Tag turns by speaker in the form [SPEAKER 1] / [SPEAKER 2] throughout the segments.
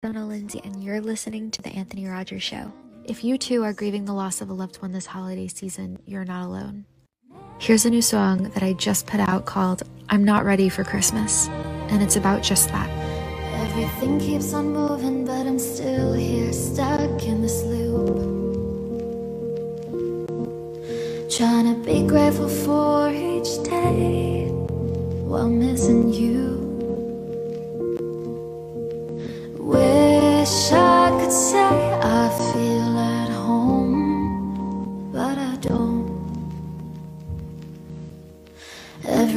[SPEAKER 1] Donna Lindsay, and you're listening to The Anthony Rogers Show. If you too are grieving the loss of a loved one this holiday season, you're not alone. Here's a new song that I just put out called I'm Not Ready for Christmas, and it's about just that.
[SPEAKER 2] Everything keeps on moving, but I'm still here, stuck in this loop. Trying to be grateful for each day while missing you.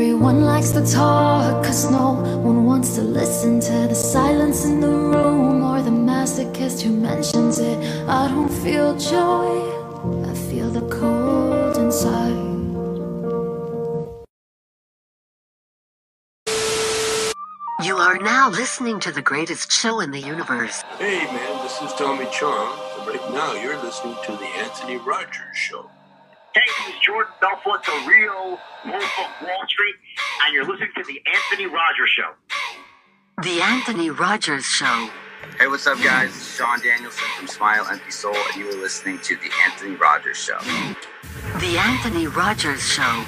[SPEAKER 2] Everyone likes to talk, cause no one wants to listen to the silence in the room or the masochist who mentions it. I don't feel joy, I feel the cold inside.
[SPEAKER 3] You are now listening to the greatest show in the universe.
[SPEAKER 4] Hey man, this is Tommy Chong, and right now you're listening to the Anthony Rogers Show.
[SPEAKER 5] Hey, this is Jordan Belfort, the real Wolf of Wall Street, and you're listening to the Anthony Rogers Show.
[SPEAKER 3] The Anthony Rogers Show.
[SPEAKER 6] Hey, what's up, guys? This is Sean Danielson from Smile Empty Soul, and you are listening to The Anthony Rogers Show.
[SPEAKER 3] The Anthony Rogers Show.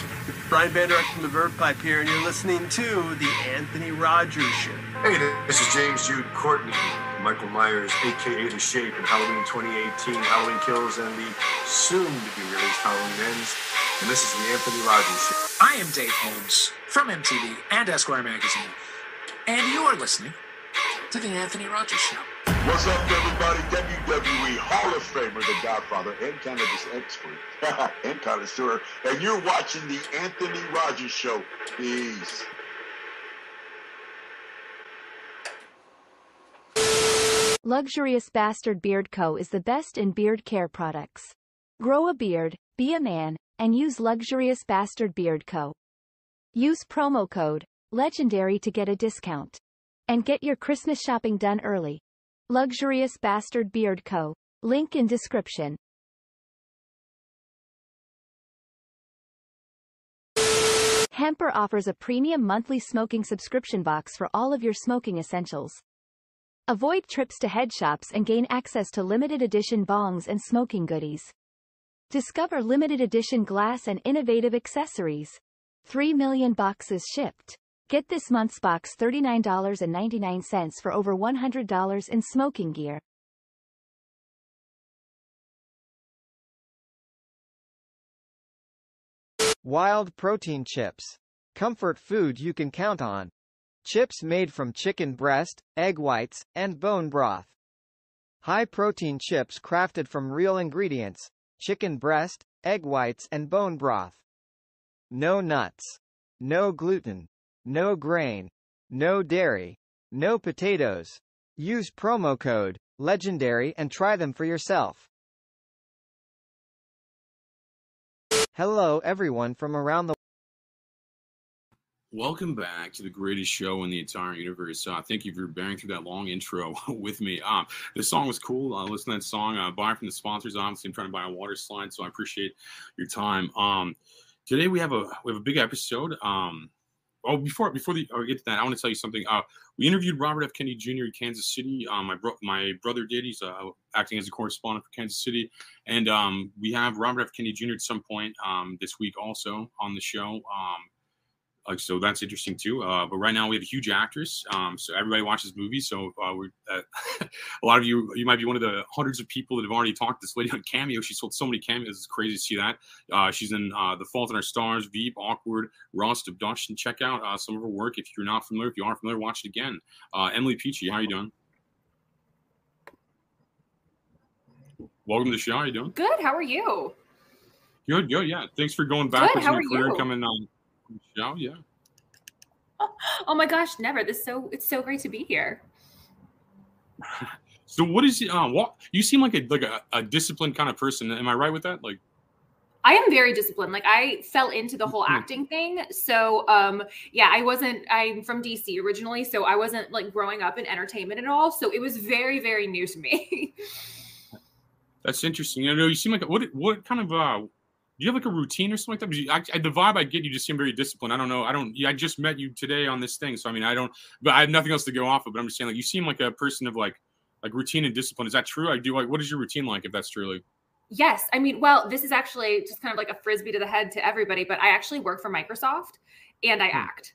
[SPEAKER 7] Brian Vander Ark from the Verve Pipe here, and you're listening to The Anthony Rogers Show.
[SPEAKER 8] Hey, this is James Jude Courtney, Michael Myers, aka The Shape, in Halloween 2018, Halloween Kills, and the soon to be released Halloween Ends. And this is The Anthony Rogers Show.
[SPEAKER 9] I am Dave Holmes from MTV and Esquire Magazine, and you're listening to The Anthony Rogers Show.
[SPEAKER 10] What's up, everybody? WWE Hall of Famer, the Godfather, and cannabis expert, and connoisseur, and you're watching the Anthony Rogers Show. Peace.
[SPEAKER 11] Luxurious Bastard Beard Co. is the best in beard care products. Grow a beard, be a man, and use Luxurious Bastard Beard Co. Use promo code LEGENDARY to get a discount. And get your Christmas shopping done early. Luxurious Bastard Beard Co. Link in description. Hemper offers a premium monthly smoking subscription box for all of your smoking essentials. Avoid trips to head shops and gain access to limited edition bongs and smoking goodies. Discover limited edition glass and innovative accessories. 3 million boxes shipped. Get this month's box $39.99 for over $100 in smoking gear.
[SPEAKER 12] Wilde protein chips. Comfort food you can count on. Chips made from chicken breast, egg whites, and bone broth. High protein chips crafted from real ingredients, chicken breast, egg whites and bone broth. No nuts. No gluten. No grain. No dairy. No potatoes. Use promo code LEGENDARY and try them for yourself. Hello everyone from around the
[SPEAKER 13] Welcome back to the greatest show in the entire universe. Uh, thank you for bearing through that long intro with me. Um, the song was cool. Uh, listen to that song. Uh, buy from the sponsors. Obviously, I'm trying to buy a water slide, so I appreciate your time. Um, today we have a we have a big episode. Um, oh, before before the, I get to that, I want to tell you something. Uh, we interviewed Robert F. Kennedy Jr. in Kansas City. Um, my bro- my brother did. He's uh, acting as a correspondent for Kansas City, and um, we have Robert F. Kennedy Jr. at some point um, this week also on the show. Um, like so that's interesting too. Uh, but right now we have a huge actress, um, so everybody watches movies. So uh, we're uh, a lot of you you might be one of the hundreds of people that have already talked to this lady on Cameo. She sold so many cameos; it's crazy to see that. Uh, she's in uh, The Fault in Our Stars, Veep, Awkward, Rust, Abduction. Check out uh, some of her work if you're not familiar. If you are familiar, watch it again. Emily Peachy, how are you doing? Welcome to the show. How are you doing?
[SPEAKER 14] Good. How are you?
[SPEAKER 13] Good. Good. Yeah. Thanks for going back
[SPEAKER 14] Good. How
[SPEAKER 13] your
[SPEAKER 14] are
[SPEAKER 13] career
[SPEAKER 14] you?
[SPEAKER 13] coming on show. Yeah.
[SPEAKER 14] Oh my gosh, never. This so it's so great to be here.
[SPEAKER 13] So what is uh what you seem like a like a, a disciplined kind of person. Am I right with that? Like
[SPEAKER 14] I am very disciplined. Like I fell into the whole
[SPEAKER 13] Mhm.
[SPEAKER 14] acting thing. So um yeah, I wasn't I'm from DC originally, so I wasn't like growing up in entertainment at all. So it was very, very new to me.
[SPEAKER 13] that's interesting. You know, you seem like what what kind of uh do you have like a routine or something like that? Because you- I, I, the vibe I get, you just seem very disciplined. I don't know. I don't. I just met you today on this thing, so I mean, I don't. But I have nothing else to go off of. But I'm just saying, like, you seem like a person of like like routine and discipline. Is that true? I do like. What is your routine like? If that's true, like.
[SPEAKER 14] Yes. I mean, well, this is actually just kind of like a frisbee to the head to everybody, but I actually work for Microsoft and I hmm. act.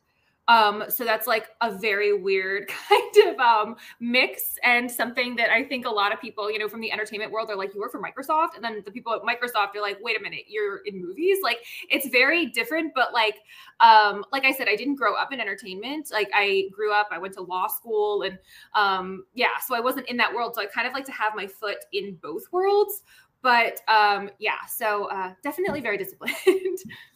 [SPEAKER 14] Um, so that's like a very weird kind of um, mix and something that I think a lot of people, you know, from the entertainment world are like, you work for Microsoft. And then the people at Microsoft are like, wait a minute, you're in movies. Like it's very different. But like, um, like I said, I didn't grow up in entertainment. Like I grew up, I went to law school and um, yeah, so I wasn't in that world. So I kind of like to have my foot in both worlds but um yeah so uh definitely very disciplined.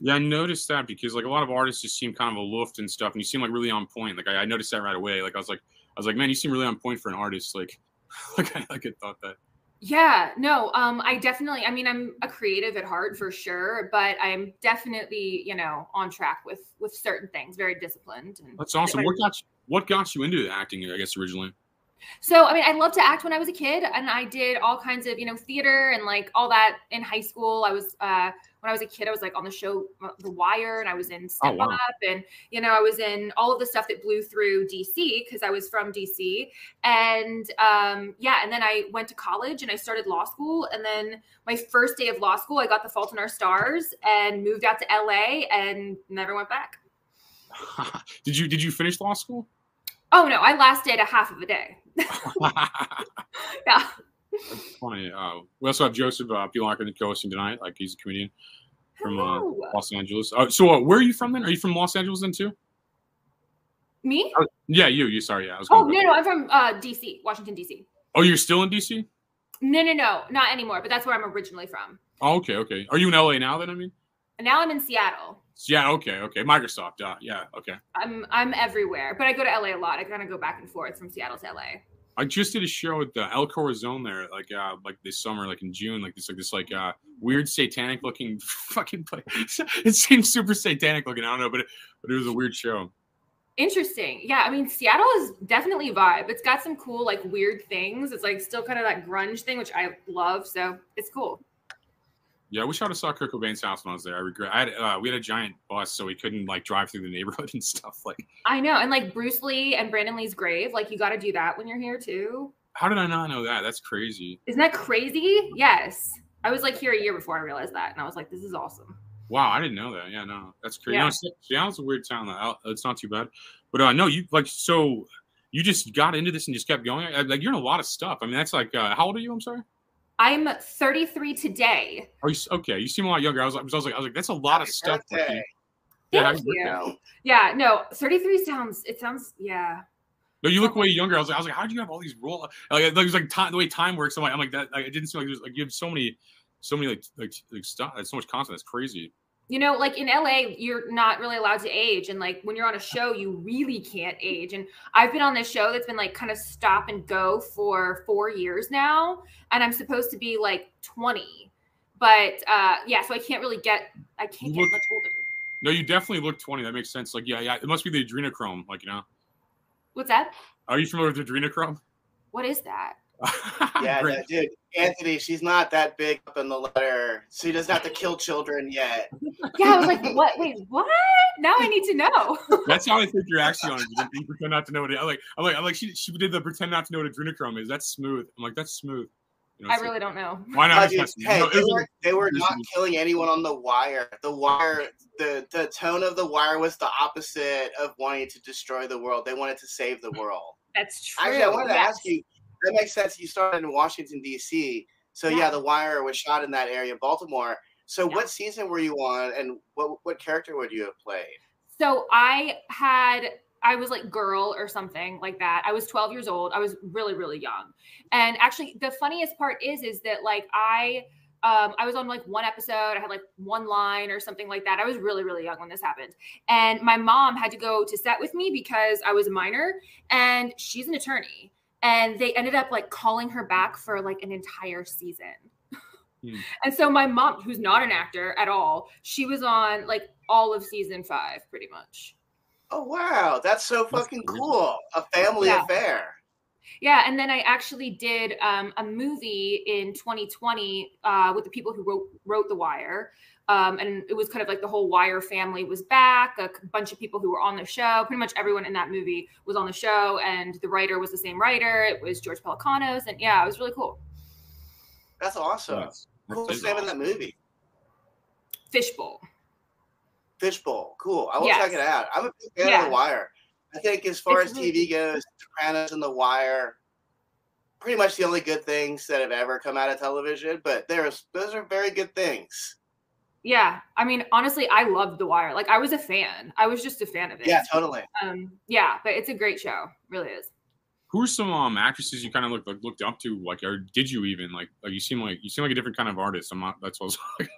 [SPEAKER 13] Yeah i noticed that because like a lot of artists just seem kind of aloof and stuff and you seem like really on point. Like I, I, noticed that right away. Like i was like i was like man you seem really on point for an artist. Like like i like I thought that.
[SPEAKER 14] Yeah no um i definitely i mean i'm a creative at heart for sure but i'm definitely you know on track with with certain things very disciplined and
[SPEAKER 13] that's awesome. what got you what got you into acting i guess originally
[SPEAKER 14] so, I mean, I loved to act when I was a kid, and I did all kinds of, you know, theater and like all that in high school. I was, uh, when I was a kid, I was like on the show uh, The Wire, and I was in Step oh, wow. Up, and you know, I was in all of the stuff that blew through DC because I was from DC, and um, yeah, and then I went to college and I started law school, and then my first day of law school, I got The Fault in Our Stars and moved out to LA and never went back.
[SPEAKER 13] did you did you finish law school?
[SPEAKER 14] Oh no, I lasted a half of a day. yeah.
[SPEAKER 13] That's funny. Uh, we also have Joseph uh, Pilarkin co-hosting tonight. Like he's a comedian from uh, Los Angeles. Uh, so uh, where are you from then? Are you from Los Angeles then too?
[SPEAKER 14] Me?
[SPEAKER 13] Oh, yeah, you. You. Sorry. Yeah. I was
[SPEAKER 14] oh no, no, I'm from uh, DC, Washington DC.
[SPEAKER 13] Oh, you're still in DC?
[SPEAKER 14] No, no, no, not anymore. But that's where I'm originally from.
[SPEAKER 13] Oh, okay, okay. Are you in LA now? Then I mean.
[SPEAKER 14] Now I'm in Seattle.
[SPEAKER 13] Yeah. Okay. Okay. Microsoft. Uh, yeah. Okay.
[SPEAKER 14] I'm I'm everywhere, but I go to LA a lot. I kind of go back and forth from Seattle to LA.
[SPEAKER 13] I just did a show at the El Corazon there, like uh, like this summer, like in June, like this like this like uh, weird satanic looking fucking place. it seems super satanic looking. I don't know, but it, but it was a weird show.
[SPEAKER 14] Interesting. Yeah, I mean Seattle is definitely vibe. It's got some cool like weird things. It's like still kind of that grunge thing, which I love. So it's cool.
[SPEAKER 13] Yeah, I wish I would have saw Kurt Cobain's house when I was there. I regret. I had uh, we had a giant bus, so we couldn't like drive through the neighborhood and stuff. Like
[SPEAKER 14] I know, and like Bruce Lee and Brandon Lee's grave, like you got to do that when you're here too.
[SPEAKER 13] How did I not know that? That's crazy.
[SPEAKER 14] Isn't that crazy? Yes, I was like here a year before I realized that, and I was like, this is awesome.
[SPEAKER 13] Wow, I didn't know that. Yeah, no, that's crazy. Yeah. No, Seattle's a weird town. Though. It's not too bad, but uh, no, you like so you just got into this and just kept going. Like you're in a lot of stuff. I mean, that's like uh, how old are you? I'm sorry.
[SPEAKER 14] I'm 33 today.
[SPEAKER 13] Are you okay? You seem a lot younger. I was, I was like, I was like, that's a lot
[SPEAKER 14] Happy
[SPEAKER 13] of stuff.
[SPEAKER 14] Thank yeah, you. Yeah, no, 33 sounds. It sounds. Yeah.
[SPEAKER 13] No, you look way younger. I was like, I was like, how do you have all these roll? Like, it was like time, the way time works. I'm like, I'm like that. Like, it didn't seem like there's like you have so many, so many like like like stuff. So much content. That's crazy
[SPEAKER 14] you know like in la you're not really allowed to age and like when you're on a show you really can't age and i've been on this show that's been like kind of stop and go for four years now and i'm supposed to be like 20 but uh yeah so i can't really get i can't look, get much older.
[SPEAKER 13] No you definitely look 20 that makes sense like yeah yeah it must be the adrenochrome like you know?
[SPEAKER 14] What's that?
[SPEAKER 13] Are you familiar with adrenochrome?
[SPEAKER 14] What is that
[SPEAKER 15] yeah, dude, Anthony, she's not that big up in the letter. She doesn't have to kill children yet.
[SPEAKER 14] Yeah, I was like, what? Wait, what? Now I need to know.
[SPEAKER 13] That's how I think you're actually on it. You pretend not to know what it. I'm like, I'm like, I'm like, she, she did the pretend not to know what adrenochrome is. That's smooth. I'm like, that's smooth.
[SPEAKER 14] You know, I really like, don't know.
[SPEAKER 13] Why not?
[SPEAKER 15] dude, hey, no, they, were, they were not killing anyone on the wire. The wire, the the tone of the wire was the opposite of wanting to destroy the world. They wanted to save the world.
[SPEAKER 14] That's true.
[SPEAKER 15] Actually, I wanted yes. to ask you that makes sense. You started in Washington D.C., so yeah. yeah. The Wire was shot in that area, Baltimore. So yeah. what season were you on, and what what character would you have played?
[SPEAKER 14] So I had I was like girl or something like that. I was 12 years old. I was really really young. And actually the funniest part is is that like I um, I was on like one episode. I had like one line or something like that. I was really, really young when this happened. And my mom had to go to set with me because I was a minor and she's an attorney and they ended up like calling her back for like an entire season. Hmm. And so my mom, who's not an actor at all, she was on like all of season five, pretty much.
[SPEAKER 15] Oh wow, that's so fucking cool! A family yeah. affair.
[SPEAKER 14] Yeah, and then I actually did um, a movie in 2020 uh, with the people who wrote wrote The Wire. Um, and it was kind of like the whole Wire family was back. A bunch of people who were on the show, pretty much everyone in that movie was on the show, and the writer was the same writer. It was George Pelecanos, and yeah, it was really cool.
[SPEAKER 15] That's awesome.
[SPEAKER 13] That's-
[SPEAKER 15] What's
[SPEAKER 13] that's
[SPEAKER 15] the name of
[SPEAKER 13] awesome.
[SPEAKER 15] that movie?
[SPEAKER 14] Fishbowl.
[SPEAKER 15] Fishbowl. Cool. I will
[SPEAKER 14] Yes.
[SPEAKER 15] check it out. I'm a big fan
[SPEAKER 14] Yeah.
[SPEAKER 15] of The Wire. I think as far
[SPEAKER 14] It's
[SPEAKER 15] as
[SPEAKER 14] really-
[SPEAKER 15] TV goes, Sopranos and The Wire, pretty much the only good things that have ever come out of television. But there's those are very good things.
[SPEAKER 14] Yeah, I mean, honestly, I loved The Wire. Like, I was a fan. I was just a fan of it.
[SPEAKER 15] Yeah, totally.
[SPEAKER 14] Um, yeah, but it's a great show. Really is.
[SPEAKER 13] Who are some um actresses you kind of looked like, looked up to? Like, or did you even like? Like, you seem like you seem like a different kind of artist. I'm not. That's what I was like.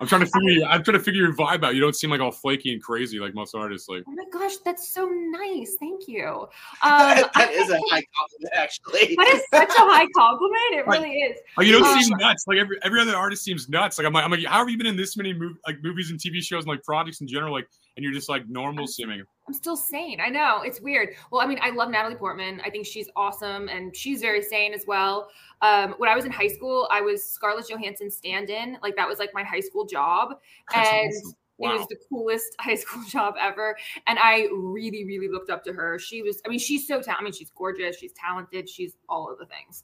[SPEAKER 13] I'm trying to figure. I'm trying to figure your vibe out. You don't seem like all flaky and crazy like most artists. Like,
[SPEAKER 14] Oh my gosh, that's so nice. Thank you. Um,
[SPEAKER 15] that is a high compliment, actually.
[SPEAKER 14] that is such a high compliment. It
[SPEAKER 13] Like-
[SPEAKER 14] really is.
[SPEAKER 13] like you don't
[SPEAKER 14] Um,
[SPEAKER 13] seem nuts. Like every every other artist seems nuts. Like I'm like, I'm like, how have you been in this many mov- like movies and TV shows and like projects in general? Like, and you're just like normal seeming.
[SPEAKER 14] I'm still sane. I know it's weird. Well, I mean, I love Natalie Portman. I think she's awesome, and she's very sane as well. Um, when I was in high school, I was Scarlett Johansson's stand-in. Like that was like my high school job,
[SPEAKER 13] That's
[SPEAKER 14] and
[SPEAKER 13] awesome.
[SPEAKER 14] it was the coolest high school job ever. And I really, really looked up to her. She was. I mean, she's so talented. I mean, she's gorgeous. She's talented. She's all of the things.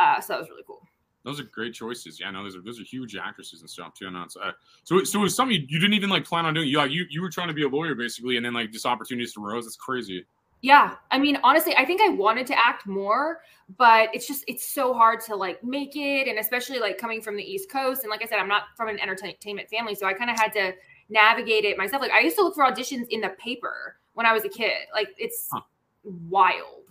[SPEAKER 14] Uh, so that was really cool.
[SPEAKER 13] Those are great choices. Yeah, no, those are those are huge actresses and stuff too. It's, uh, so so it was something you, you didn't even like plan on doing. You like you you were trying to be a lawyer basically, and then like this opportunity just opportunities arose. That's crazy.
[SPEAKER 14] Yeah, I mean, honestly, I think I wanted to act more, but it's just it's so hard to like make it, and especially like coming from the East Coast, and like I said, I'm not from an entertainment family, so I kind of had to navigate it myself. Like I used to look for auditions in the paper when I was a kid. Like it's wild.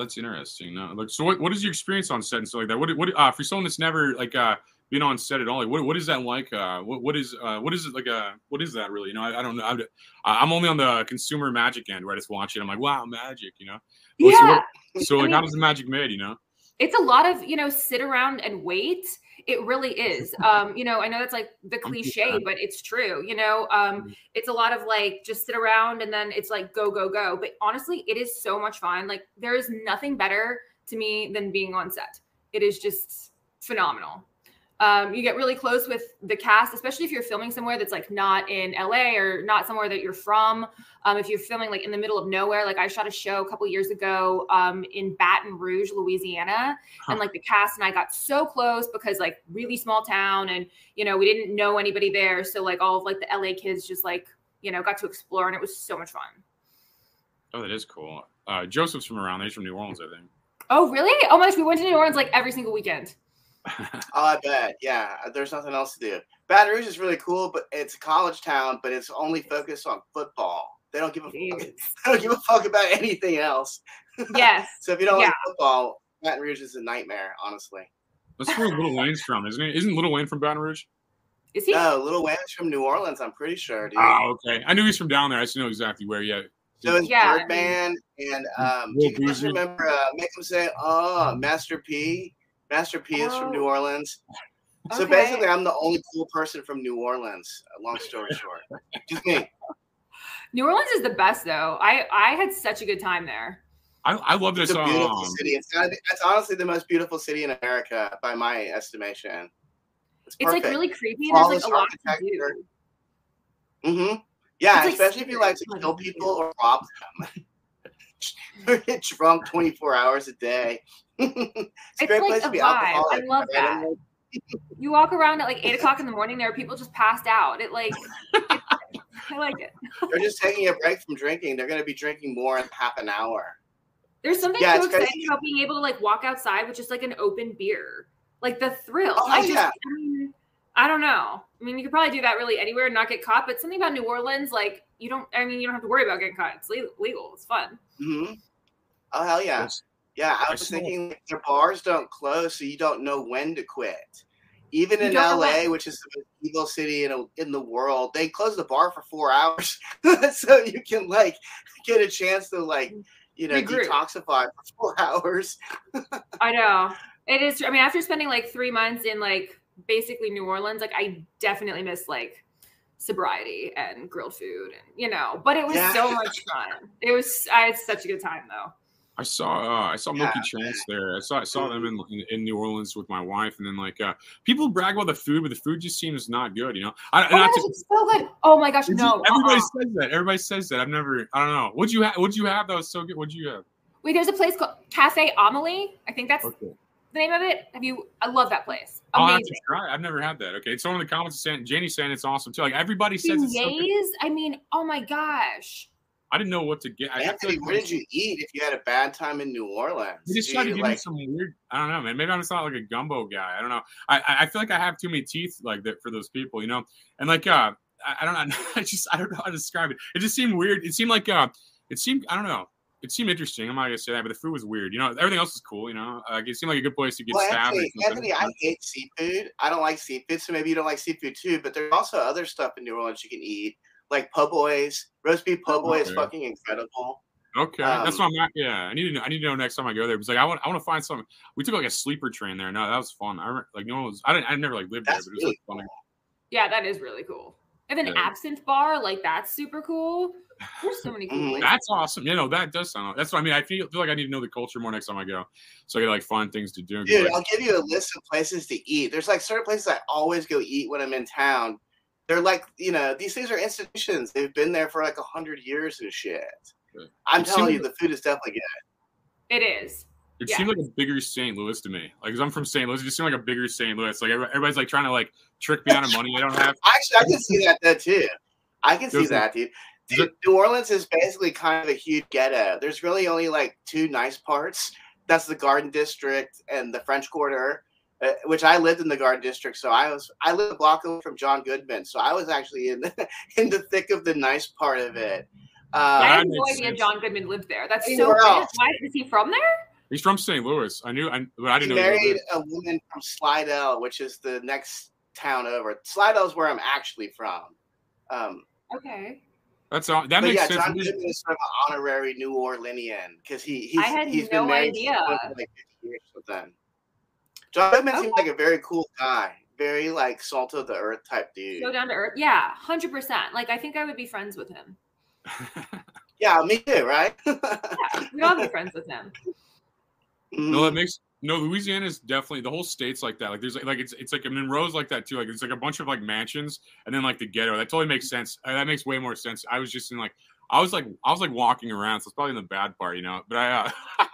[SPEAKER 13] That's interesting. No, like so, what, what is your experience on set and stuff like that? What what uh, for someone that's never like uh been on set at all? Like, what what is that like? Uh, what what is uh what is it like? Uh, what is that really? You know, I, I don't know. I'm, I'm only on the consumer magic end where I just watch it. I'm like, wow, magic. You know. Well, so
[SPEAKER 14] Yeah.
[SPEAKER 13] what- So
[SPEAKER 14] I
[SPEAKER 13] like, how does the magic made? You know.
[SPEAKER 14] It's a lot of you know sit around and wait. It really is. Um, you know, I know that's like the cliche, but it's true. You know, um, it's a lot of like just sit around and then it's like go go go. But honestly, it is so much fun. Like there is nothing better to me than being on set. It is just phenomenal. Um, you get really close with the cast, especially if you're filming somewhere that's like not in LA or not somewhere that you're from. Um, if you're filming like in the middle of nowhere, like I shot a show a couple years ago um, in Baton Rouge, Louisiana, and like the cast and I got so close because like really small town, and you know we didn't know anybody there, so like all of like the LA kids just like you know got to explore, and it was so much fun.
[SPEAKER 13] Oh, that is cool. Uh, Joseph's from around there. He's from New Orleans, I think.
[SPEAKER 14] Oh really? Oh my gosh, we went to New Orleans like every single weekend.
[SPEAKER 15] Oh, I bet. Yeah, there's nothing else to do. Baton Rouge is really cool, but it's a college town, but it's only focused on football. They don't give a fuck. They don't give a fuck about anything else.
[SPEAKER 14] Yes.
[SPEAKER 15] so if you don't like football, Baton Rouge is a nightmare, honestly.
[SPEAKER 13] That's where Little Wayne's from, isn't he? Isn't Little Wayne from Baton Rouge?
[SPEAKER 14] Is
[SPEAKER 15] he? No, Little Wayne's from New Orleans. I'm pretty sure, dude.
[SPEAKER 13] Oh, okay. I knew he's from down there. I just know exactly where. Yeah.
[SPEAKER 15] So it's
[SPEAKER 14] Yeah, I mean-
[SPEAKER 15] and um, do you guys remember uh, make them say, "Oh, Master P." Master P is from New Orleans. So
[SPEAKER 14] Okay.
[SPEAKER 15] basically, I'm the only cool person from New Orleans. Long story short, just me.
[SPEAKER 14] New Orleans is the best though. I I had such a good time there.
[SPEAKER 13] I, I love
[SPEAKER 15] It's
[SPEAKER 13] this.
[SPEAKER 15] a beautiful city. It's, gotta it's honestly the most beautiful city in America, by my estimation. It's,
[SPEAKER 14] It's like really creepy. and There's like a lot to
[SPEAKER 15] architecture.
[SPEAKER 14] do.
[SPEAKER 15] Mm-hmm. Yeah,
[SPEAKER 14] It's like
[SPEAKER 15] especially if you like to kill people or rob them. or get drunk 24 hours a day. it's
[SPEAKER 14] It's like
[SPEAKER 15] place
[SPEAKER 14] a
[SPEAKER 15] to
[SPEAKER 14] vibe. I love that. You walk around at like eight o'clock in the morning. There are people just passed out. It like I like it.
[SPEAKER 15] They're just taking a break from drinking. They're going to be drinking more in half an hour.
[SPEAKER 14] There's something
[SPEAKER 15] Yeah,
[SPEAKER 14] so
[SPEAKER 15] it's crazy.
[SPEAKER 14] exciting about being able to like walk outside with just like an open beer. Like the thrill.
[SPEAKER 15] Oh,
[SPEAKER 14] I just
[SPEAKER 15] yeah.
[SPEAKER 14] I mean, I don't know. I mean, you could probably do that really anywhere and not get caught, but something about New Orleans, like you don't I mean, you don't have to worry about getting caught. It's legal. It's fun.
[SPEAKER 15] Mm-hmm. Oh hell yeah! Yeah, I was
[SPEAKER 13] saw-
[SPEAKER 15] thinking like, their bars don't close, so you don't know when to quit. Even in
[SPEAKER 14] don't know
[SPEAKER 15] LA,
[SPEAKER 14] when.
[SPEAKER 15] which is the most evil city in, a, in the world, they close the bar for four hours, so you can like get a chance to like you know
[SPEAKER 14] Regroup.
[SPEAKER 15] detoxify for four hours.
[SPEAKER 14] I know. It is I mean, after spending like three months in like basically New Orleans, like I definitely miss like sobriety and grilled food and you know, but it was
[SPEAKER 15] Yeah.
[SPEAKER 14] so much fun. It was I had such a good time though.
[SPEAKER 13] I saw uh, I saw Milky
[SPEAKER 15] Yeah.
[SPEAKER 13] Chance there. I saw I saw them in, in in New Orleans with my wife, and then like uh, people brag about the food, but the food just seems not good. You know, I,
[SPEAKER 14] Oh my gosh,
[SPEAKER 13] to-
[SPEAKER 14] it's so good. Oh my gosh, no.
[SPEAKER 13] Everybody
[SPEAKER 14] uh-uh.
[SPEAKER 13] says that. Everybody says that. I've never. I don't know. What'd you have? What'd you have that was so good? What'd you have?
[SPEAKER 14] Wait, there's a place called Cafe Amelie. I think that's
[SPEAKER 13] Okay.
[SPEAKER 14] the name of it. Have you? I love that place. Amazing.
[SPEAKER 13] it. I've never had that. Okay, someone in the comments saying Janie's saying it's awesome too. Like everybody says it's so.
[SPEAKER 14] I mean, oh my gosh.
[SPEAKER 13] I didn't know what to get. I, I feel
[SPEAKER 15] Anthony,
[SPEAKER 13] like
[SPEAKER 15] where did you eat if you had a bad time in New Orleans?
[SPEAKER 13] They just tried to give me some weird. I don't know, man. Maybe I'm just not like a gumbo guy. I don't know. I I- I feel like I have too many teeth like that for those people, you know. And like uh, I, I don't know. I just I don't know how to describe it. It just seemed weird. It seemed like uh, it seemed I don't know. It seemed interesting. I'm not gonna say that, but the food was weird. You know, everything else was cool. You know, like it seemed like a good place to get
[SPEAKER 15] Well,
[SPEAKER 13] stabbed.
[SPEAKER 15] Anthony. Anthony, I hate seafood. I don't like seafood, so maybe you don't like seafood too. But there's also other stuff in New Orleans you can eat, like po' boys. Roast beef po' boy is fucking incredible.
[SPEAKER 13] Okay, that's what
[SPEAKER 15] Um,
[SPEAKER 13] I'm at. Yeah, I need to know. I need to know next time I go there. Because like I want, I want to find some. We took like a sleeper train there. No, that was fun. I remember, like no one was. I didn't. I never like lived there, but it was
[SPEAKER 15] really
[SPEAKER 13] like funny.
[SPEAKER 14] Yeah, that is really cool. If an
[SPEAKER 13] Yeah.
[SPEAKER 14] absinthe bar, like that's super cool. There's so many cool places.
[SPEAKER 13] That's awesome. You know, that does sound. That's what I mean. I feel, feel like I need to know the culture more next time I go, so I get like find things to do.
[SPEAKER 15] Dude,
[SPEAKER 13] like,
[SPEAKER 15] I'll give you a list of places to eat. There's like certain places I always go eat when I'm in town. They're like, you know, these things are institutions. They've been there for like a hundred years and shit. I'm
[SPEAKER 13] It
[SPEAKER 15] telling
[SPEAKER 13] seems-
[SPEAKER 15] you, the food is definitely good.
[SPEAKER 14] It is.
[SPEAKER 13] It
[SPEAKER 14] Yeah.
[SPEAKER 13] seemed like a bigger St. Louis to me. Like, cause I'm from St. Louis, it just seemed like a bigger St. Louis. Like, everybody's like trying to like trick me out of money I don't have.
[SPEAKER 15] Actually, I can see that though too. I can see
[SPEAKER 13] There's a-
[SPEAKER 15] that, dude. Dude, New Orleans is basically kind of a huge ghetto. There's really only like two nice parts. That's the Garden District and the French Quarter, uh, which I lived in the Garden District. So I was I lived a block away from John Goodman. So I was actually in the, in the thick of the nice part of it.
[SPEAKER 14] I
[SPEAKER 15] Uh,
[SPEAKER 14] had no idea John Goodman lived there. That's so
[SPEAKER 15] Anywhere
[SPEAKER 14] weird. Why is he from there?
[SPEAKER 13] He's from St. Louis. I knew, I, I didn't know. he lived
[SPEAKER 15] married
[SPEAKER 13] there.
[SPEAKER 15] a woman from Slidell, which is the next town over. Slidell is where I'm actually from. Um,
[SPEAKER 14] Okay.
[SPEAKER 13] That's all. That
[SPEAKER 15] but
[SPEAKER 13] makes
[SPEAKER 15] yeah,
[SPEAKER 13] sense.
[SPEAKER 15] John Goodman is sort of an honorary New Orleanian because he he's,
[SPEAKER 14] I had
[SPEAKER 15] he's
[SPEAKER 14] no
[SPEAKER 15] been married
[SPEAKER 14] idea.
[SPEAKER 15] to someone for like 50 years with them. John Goodman seems like a very cool guy, very like salt of the earth type dude.
[SPEAKER 14] So down to earth. Yeah, hundred percent. Like I think I would be friends with him.
[SPEAKER 15] Yeah, me too, right?
[SPEAKER 14] We'd all be friends with him.
[SPEAKER 13] No, that makes no. Louisiana is definitely the whole state's like that. Like there's like it's it's like a Monroe's like that too. Like it's like a bunch of like mansions and then like the ghetto. That totally makes sense. Uh, that makes way more sense. I was just in like I was like I was like walking around, so it's probably in the bad part, you know. But I uh, I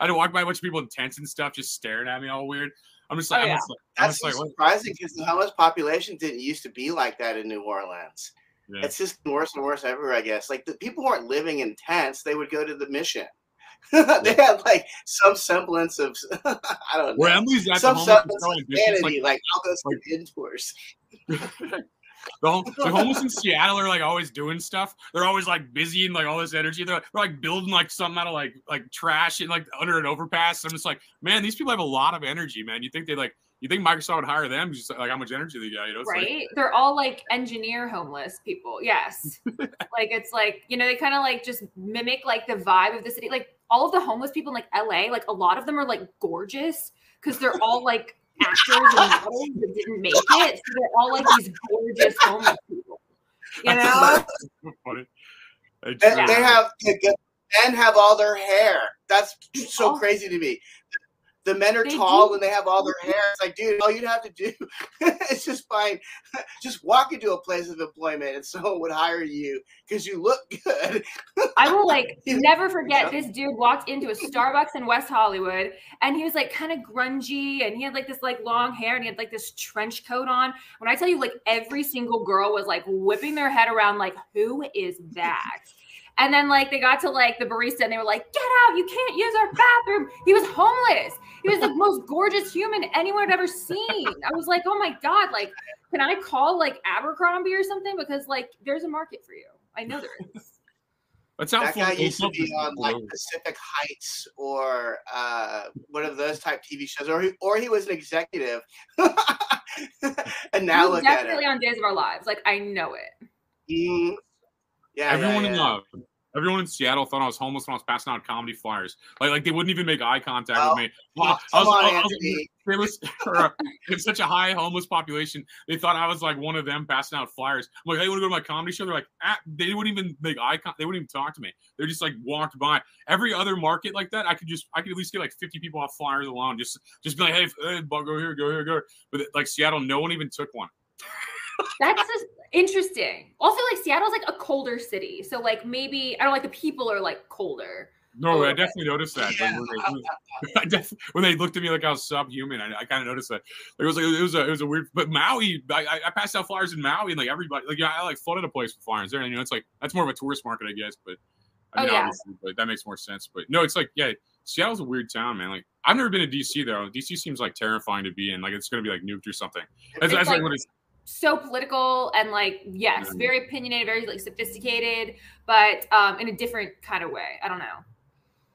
[SPEAKER 13] had to walk by a bunch of people in tents and stuff, just staring at me all weird. I'm just like,
[SPEAKER 15] Oh,
[SPEAKER 13] I'm just like, I'm
[SPEAKER 15] That's
[SPEAKER 13] just like,
[SPEAKER 15] surprising because the homeless population didn't used to be like that in New Orleans.
[SPEAKER 13] Yeah.
[SPEAKER 15] It's just worse and worse everywhere, I guess. Like the people weren't living in tents; they would go to the mission. they had like some semblance of I don't know.
[SPEAKER 13] Where Emily's at, the
[SPEAKER 15] some
[SPEAKER 13] homeless
[SPEAKER 15] semblance of
[SPEAKER 13] in
[SPEAKER 15] sanity.
[SPEAKER 13] like-
[SPEAKER 15] Like, I'll go some indoors.
[SPEAKER 13] The, hom- the homeless in Seattle are like always doing stuff. They're always like busy and like all this energy. They're, they're like building like something out of like like trash and like under an overpass. I'm just like, man, these people have a lot of energy, man. You think they like you think Microsoft would hire them just like how much energy they got, you know? It's like-
[SPEAKER 14] Right? They're all like engineer homeless people. Yes. like it's like, you know, they kind of like just mimic like the vibe of the city. Like all of the homeless people in like LA, like a lot of them are like gorgeous because they're all like actors and models that didn't make it. So they're all like these gorgeous homeless people. You know?
[SPEAKER 13] so funny.
[SPEAKER 15] They,
[SPEAKER 13] truly-
[SPEAKER 15] they have the men have all their hair. That's so
[SPEAKER 14] Oh.
[SPEAKER 15] crazy to me. The men are
[SPEAKER 14] They
[SPEAKER 15] tall
[SPEAKER 14] do.
[SPEAKER 15] and they have all their hair. It's like, dude, all you'd have to do is just find, just walk into a place of employment and someone would hire you because you look good.
[SPEAKER 14] I will like never forget this dude walked into a Starbucks in West Hollywood and he was like kind of grungy and he had like this like long hair and he had like this trench coat on. When I tell you like every single girl was like whipping their head around like who is that? And then like they got to like the barista and they were like, "Get out! You can't use our bathroom." He was homeless. He was the most gorgeous human anyone had ever seen. I was like, "Oh my god! Like, can I call like Abercrombie or something? Because like there's a market for you. I know there is."
[SPEAKER 13] That's how
[SPEAKER 15] That guy
[SPEAKER 13] full-
[SPEAKER 15] used to be on like Pacific Heights or uh, one of those type TV shows, or he, or he was an executive. and now
[SPEAKER 14] He was
[SPEAKER 15] look at
[SPEAKER 14] definitely on Days of Our Lives. Like I know it.
[SPEAKER 15] Mm, yeah,
[SPEAKER 13] Everyone
[SPEAKER 15] yeah,
[SPEAKER 13] in love. Everyone in Seattle thought I was homeless when I was passing out comedy flyers. Like, like they wouldn't even make eye contact
[SPEAKER 15] Oh,
[SPEAKER 13] with me.
[SPEAKER 15] oh,
[SPEAKER 13] I was,
[SPEAKER 15] on,
[SPEAKER 13] I was- there was for it's such a high homeless population. They thought I was like one of them passing out flyers. I'm like, hey, want to go to my comedy show? They're like, ah, they wouldn't even make eye contact. They wouldn't even talk to me. They're just like walked by. Every other market like that, I could just, I could at least get like 50 people off flyers alone. Just, just be like, hey, hey go here, go here, go. Here. But like Seattle, no one even took one.
[SPEAKER 14] That's just interesting. Also, like Seattle's like a colder city, so like maybe I don't like the people are like colder.
[SPEAKER 13] No, I definitely noticed that. Like, when, they, def- when they looked at me like I was subhuman, I, I kind of noticed that. Like, it was like it was a it was a weird. But Maui, I, I- I passed out flyers in Maui, and like everybody, like yeah, I like flooded a place with flyers there. And you know, it's like that's more of a tourist market, I guess. But I
[SPEAKER 14] Oh, yeah.
[SPEAKER 13] obviously, but that makes more sense. But no, it's like yeah, Seattle's a weird town, man. Like I've never been to DC though. DC seems like terrifying to be in. Like it's gonna be like nuked or something. That's,
[SPEAKER 14] It's
[SPEAKER 13] that's like,
[SPEAKER 14] like-
[SPEAKER 13] what it's.
[SPEAKER 14] So political and like yes,
[SPEAKER 13] Mhm.
[SPEAKER 14] very opinionated, very like sophisticated, but um in a different kind of way. I don't know.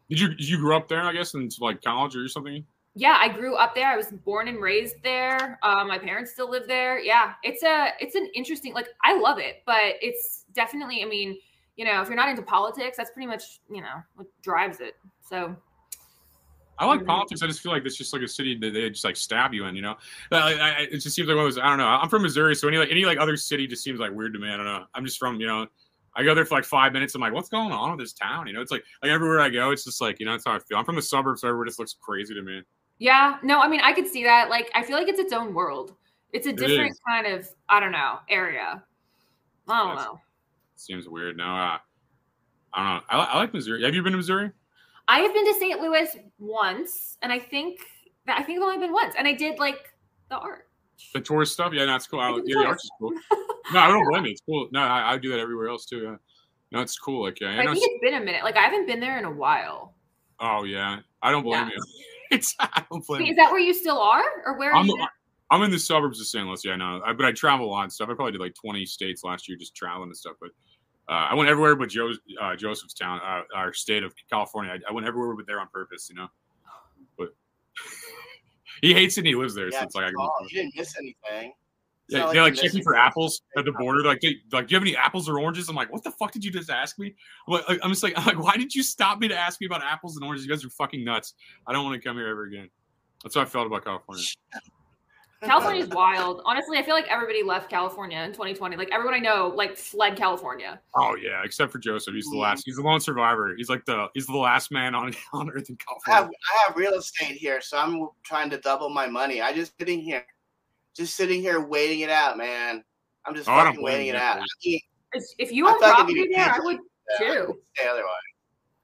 [SPEAKER 13] Did you did you grow up there? I guess in like college or something.
[SPEAKER 14] yeah i grew up there i was born and raised there uh, my parents still live there yeah it's a it's an interesting like i love it but it's definitely i mean you know if you're not into politics that's pretty much you know what drives it so
[SPEAKER 13] I like politics. I just feel like it's just like a city that they just like stab you in, you know. I, I, it just seems like one of those. I don't know. I'm from Missouri, so any like any like other city just seems like weird to me. I don't know. I'm just from you know. I go there for like five minutes. I'm like, what's going on with this town? You know, it's like like everywhere I go, it's just like you know, that's how I feel. I'm from the suburbs, so everywhere just looks crazy to me.
[SPEAKER 14] yeah no i mean i could see that like i feel like it's its own world it's a different kind of i don't know area i don't
[SPEAKER 13] That's-
[SPEAKER 14] know
[SPEAKER 13] seems weird. No, uh, I don't know. I, I like Missouri. Have you been to Missouri?
[SPEAKER 14] I have been to st louis once and i think that i think i've only been once and i did like the art
[SPEAKER 13] The tourist stuff? Yeah, that's cool. I, yeah, the arts is cool. no, I don't blame you. It's cool. No, I, I do that everywhere else too. Yeah. No, it's cool. Like, yeah,
[SPEAKER 14] i
[SPEAKER 13] I
[SPEAKER 14] think it's been a minute like i haven't been there in a while
[SPEAKER 13] oh yeah, I don't blame
[SPEAKER 14] Yeah.
[SPEAKER 13] you. It's I don't blame
[SPEAKER 14] Wait,
[SPEAKER 13] you.
[SPEAKER 14] is that where you still are or where
[SPEAKER 13] I'm,
[SPEAKER 14] you?
[SPEAKER 13] I'm in the suburbs of St. Louis. Yeah, no, I, but I travel a lot and stuff. I probably did like 20 states last year just traveling and stuff. But uh, I went everywhere but Joe's, uh, Joseph's town, uh, our state of California. I, I went everywhere but there on purpose, you know. But he hates it. and He lives there, so it's like I
[SPEAKER 15] oh,
[SPEAKER 13] can.
[SPEAKER 15] you didn't miss anything. It's
[SPEAKER 13] Yeah, they're like
[SPEAKER 15] missed
[SPEAKER 13] checking for apples at the border. Like, they, like, do you have any apples or oranges? I'm like, what the fuck did you just ask me? I'm, like, I'm just like, I'm like, why did you stop me to ask me about apples and oranges? You guys are fucking nuts. I don't want to come here ever again. That's how I felt about California.
[SPEAKER 14] California is wild. Honestly, I feel like everybody left California in 2020. Like everyone I know, like fled California.
[SPEAKER 13] Oh yeah, except for Joseph. He's the mm. last. He's the lone survivor. He's like the he's the last man on on Earth in
[SPEAKER 15] I have,
[SPEAKER 13] California.
[SPEAKER 15] I have real estate here, so I'm trying to double my money. I just sitting here, just sitting here waiting it out, man. I'm just
[SPEAKER 13] Oh,
[SPEAKER 15] fucking waiting it out. I mean,
[SPEAKER 14] If- If you
[SPEAKER 15] I
[SPEAKER 14] own property there, I
[SPEAKER 15] painful.
[SPEAKER 14] would
[SPEAKER 15] Yeah, I
[SPEAKER 14] too.
[SPEAKER 15] wouldn't otherwise.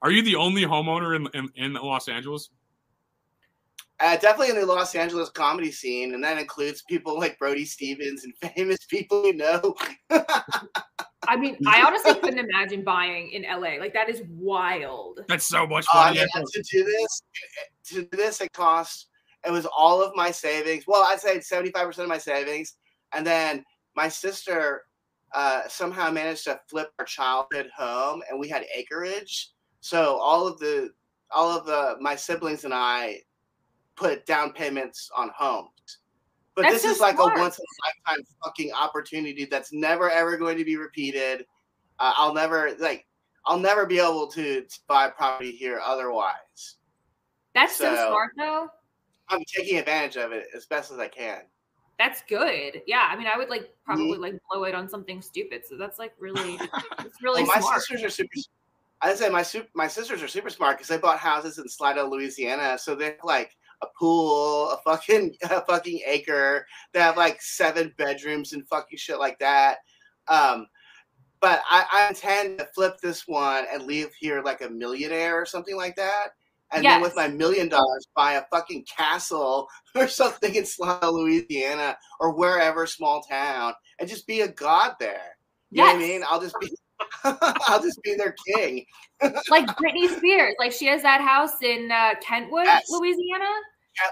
[SPEAKER 13] Are you the only homeowner in in, in Los Angeles?
[SPEAKER 15] Uh, definitely in the Los Angeles comedy scene, and that includes people like Brody Stevens and famous people you know.
[SPEAKER 14] I mean, I honestly couldn't imagine buying in LA. Like that is wild.
[SPEAKER 13] That's so much
[SPEAKER 15] Uh,
[SPEAKER 13] fun.
[SPEAKER 15] yeah, to do this, to do this, it cost. It was all of my savings. Well, I'd say seventy-five percent of my savings, and then my sister uh, somehow managed to flip our childhood home, and we had acreage. So all of the, all of the, my siblings and I put down payments on homes. But
[SPEAKER 14] That's
[SPEAKER 15] this is like
[SPEAKER 14] smart.
[SPEAKER 15] a once in a lifetime fucking opportunity that's never ever going to be repeated. Uh, I'll never like I'll never be able to, to buy property here otherwise.
[SPEAKER 14] That's so,
[SPEAKER 15] So-
[SPEAKER 14] smart though.
[SPEAKER 15] I'm taking advantage of it as best as I can.
[SPEAKER 14] That's good. Yeah, I mean, I would like
[SPEAKER 15] Mm-hmm.
[SPEAKER 14] probably like blow it on something stupid. So that's like really, it's really
[SPEAKER 15] Well, my
[SPEAKER 14] smart.
[SPEAKER 15] sisters are super. I'd say my my sisters are super smart because they bought houses in Slidell, Louisiana. So they're like a pool, a fucking a fucking acre. They have like seven bedrooms and fucking shit like that. Um, but I, I intend to flip this one and leave here like a millionaire or something like that. And then with my million dollars, buy a fucking castle or something in Slidell, Louisiana, or wherever small town, and just be a god there. You know what I mean? I'll just be, I'll just be their king.
[SPEAKER 14] like Britney Spears, like she has that house in uh, Kentwood,
[SPEAKER 15] Yes.
[SPEAKER 14] Louisiana.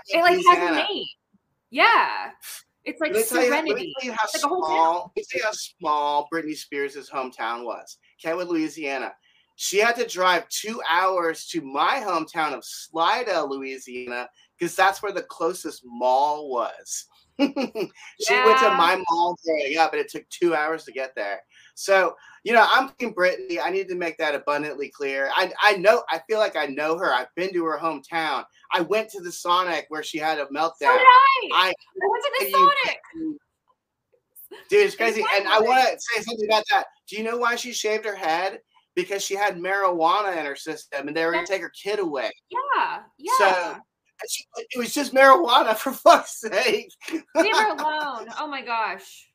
[SPEAKER 14] It like has a
[SPEAKER 15] Louisiana.
[SPEAKER 14] name. Yeah, it's like
[SPEAKER 15] let you, let me
[SPEAKER 14] Serenity.
[SPEAKER 15] you how
[SPEAKER 14] It's like a whole
[SPEAKER 15] small. Let me tell you how small Britney Spears' hometown was. Kentwood, Louisiana. She had to drive two hours to my hometown of Slidell, Louisiana, because that's where the closest mall was. she went to my mall growing up, and it took two hours to get there. So, you know, I'm Team Britney. I need to make that abundantly clear. I, I know, I feel like I know her. I've been to her hometown. I went to the Sonic where she had a meltdown.
[SPEAKER 14] So did I.
[SPEAKER 15] I,
[SPEAKER 14] I went to the
[SPEAKER 15] you-
[SPEAKER 14] Sonic.
[SPEAKER 15] Dude, it's crazy. And I want to say something about that. Do you know why she shaved her head? Because she had marijuana in her system and they were going to take her kid away.
[SPEAKER 14] Yeah, yeah.
[SPEAKER 15] So she, it was just marijuana, for fuck's sake.
[SPEAKER 14] Leave her alone. Oh my gosh.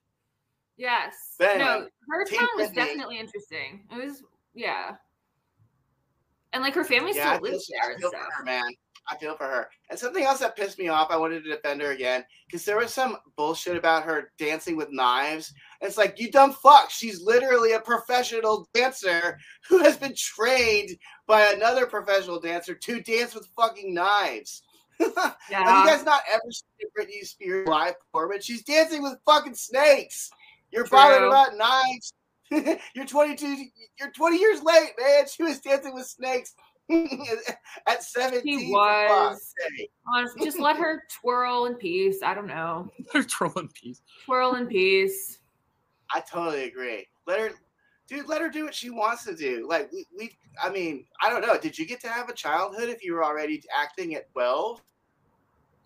[SPEAKER 14] Yes. No, her town was definitely interesting. It was, yeah. And like her family
[SPEAKER 15] Yeah,
[SPEAKER 14] still lives
[SPEAKER 15] I
[SPEAKER 14] there and
[SPEAKER 15] feel for her, man. I feel for her. And something else that pissed me off, I wanted to defend her again because there was some bullshit about her dancing with knives. And it's like, you dumb fuck. She's literally a professional dancer who has been trained by another professional dancer to dance with fucking knives. Have you guys not ever seen Britney Spears live performance? She's dancing with fucking snakes. You're
[SPEAKER 14] True.
[SPEAKER 15] bothered about knives. you're 22. You're 20 years late, man. She was dancing with snakes at 17.
[SPEAKER 14] She was. Honestly, just let her twirl in peace. I don't know.
[SPEAKER 13] Twirl in peace.
[SPEAKER 14] Twirl in peace.
[SPEAKER 15] I totally agree. Let her, dude. Let her do what she wants to do. Like we, we, I mean, I don't know. Did you get to have a childhood if you were already acting at 12?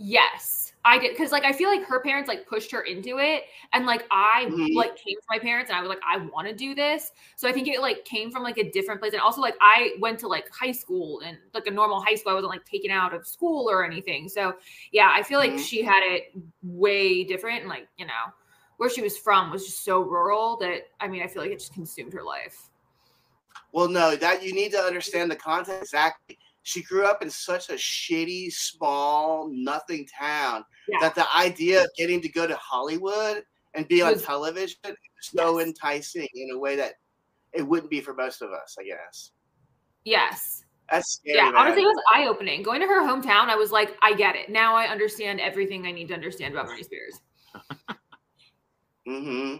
[SPEAKER 14] Yes, I did because like I feel like her parents like pushed her into it, and like I
[SPEAKER 15] Mhm.
[SPEAKER 14] like came to my parents and I was like I want to do this. So I think it like came from like a different place, and also like I went to like high school and like a normal high school. I wasn't like taken out of school or anything. So yeah, I feel like
[SPEAKER 15] Mhm.
[SPEAKER 14] she had it way different, and like you know where she was from was just so rural that I mean I feel like it just consumed her life.
[SPEAKER 15] Well, no, that you need to understand the context exactly. She grew up in such a shitty, small, nothing town
[SPEAKER 14] Yeah.
[SPEAKER 15] that the idea of getting to go to Hollywood and be on television is so enticing in a way that it wouldn't be for most of us, I guess.
[SPEAKER 14] Yes.
[SPEAKER 15] That's scary,
[SPEAKER 14] yeah,
[SPEAKER 15] man.
[SPEAKER 14] honestly, it was eye opening. Going to her hometown, I was like, I get it. Now I understand everything I need to understand about Britney Spears.
[SPEAKER 15] hmm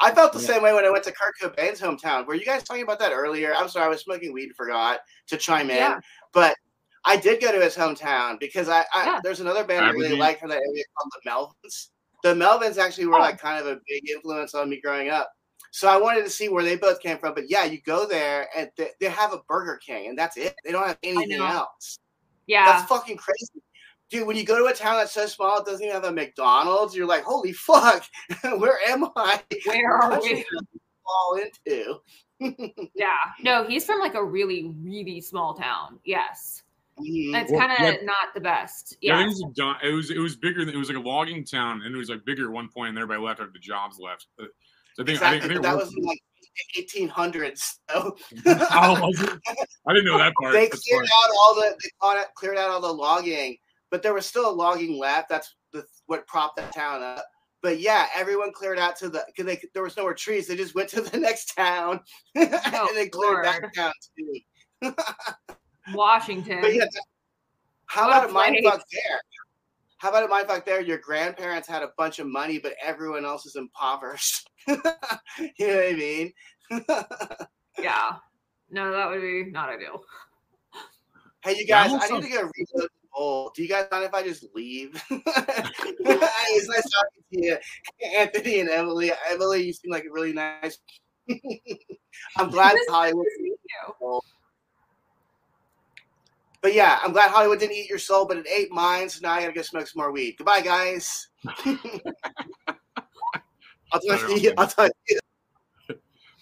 [SPEAKER 15] I felt the
[SPEAKER 14] Yeah.
[SPEAKER 15] same way when I went to Kurt Cobain's hometown. Were you guys talking about that earlier? I'm sorry, I was smoking weed, and forgot to chime in.
[SPEAKER 14] Yeah.
[SPEAKER 15] But I did go to his hometown because I, I
[SPEAKER 14] Yeah.
[SPEAKER 15] there's another band I really
[SPEAKER 13] Aberdeen.
[SPEAKER 15] like from that area called the Melvins. The Melvins actually
[SPEAKER 14] Oh.
[SPEAKER 15] were like kind of a big influence on me growing up. So I wanted to see where they both came from. But yeah, you go there and they, they have a Burger King and that's it. They don't have anything else.
[SPEAKER 14] Yeah.
[SPEAKER 15] That's fucking crazy. Dude, when you go to a town that's so small, it doesn't even have a McDonald's. You're like, holy fuck, where am I?
[SPEAKER 14] Where are we?
[SPEAKER 15] country did Fall into.
[SPEAKER 14] yeah. No, he's from like a really, really small town. Yes.
[SPEAKER 15] Mhm.
[SPEAKER 14] It's kind of
[SPEAKER 13] yeah.
[SPEAKER 14] not the best.
[SPEAKER 13] Yeah,
[SPEAKER 14] Yeah.
[SPEAKER 13] it was, a it was it was bigger. Than, it was like a logging town, and it was like bigger at one point, and everybody left after the jobs left. So I think,
[SPEAKER 15] Exactly,
[SPEAKER 13] I think, I think
[SPEAKER 15] that was in like 1800s. So
[SPEAKER 13] oh. I didn't know that part.
[SPEAKER 15] they cleared
[SPEAKER 13] funny.
[SPEAKER 15] out all the they caught cleared out all the logging, but there was still a logging left. That's the, what propped that town up. But yeah, everyone cleared out to the because there was no more trees. They just went to the next town and oh, they cleared that town too.
[SPEAKER 14] Washington.
[SPEAKER 15] But yeah, how
[SPEAKER 14] What
[SPEAKER 15] about a mind
[SPEAKER 14] place.
[SPEAKER 15] fuck there? How about a mind fuck there? Your grandparents had a bunch of money, but everyone else is impoverished. you know what I mean?
[SPEAKER 14] yeah. No, that would be not ideal.
[SPEAKER 15] Hey, you guys,
[SPEAKER 13] I'm
[SPEAKER 15] I
[SPEAKER 13] also-
[SPEAKER 15] need to go reload the bowl. Do you guys mind if I just leave? it's nice talking to you, Anthony and Emily. Emily, you seem like a really nice. I'm glad
[SPEAKER 14] It
[SPEAKER 15] Hollywood.
[SPEAKER 14] nice meet you.
[SPEAKER 15] But yeah, I'm glad Hollywood didn't eat your soul, but it ate mine. So now I gotta go smoke some more weed. Goodbye, guys. I'll talk to you. I'll talk to you.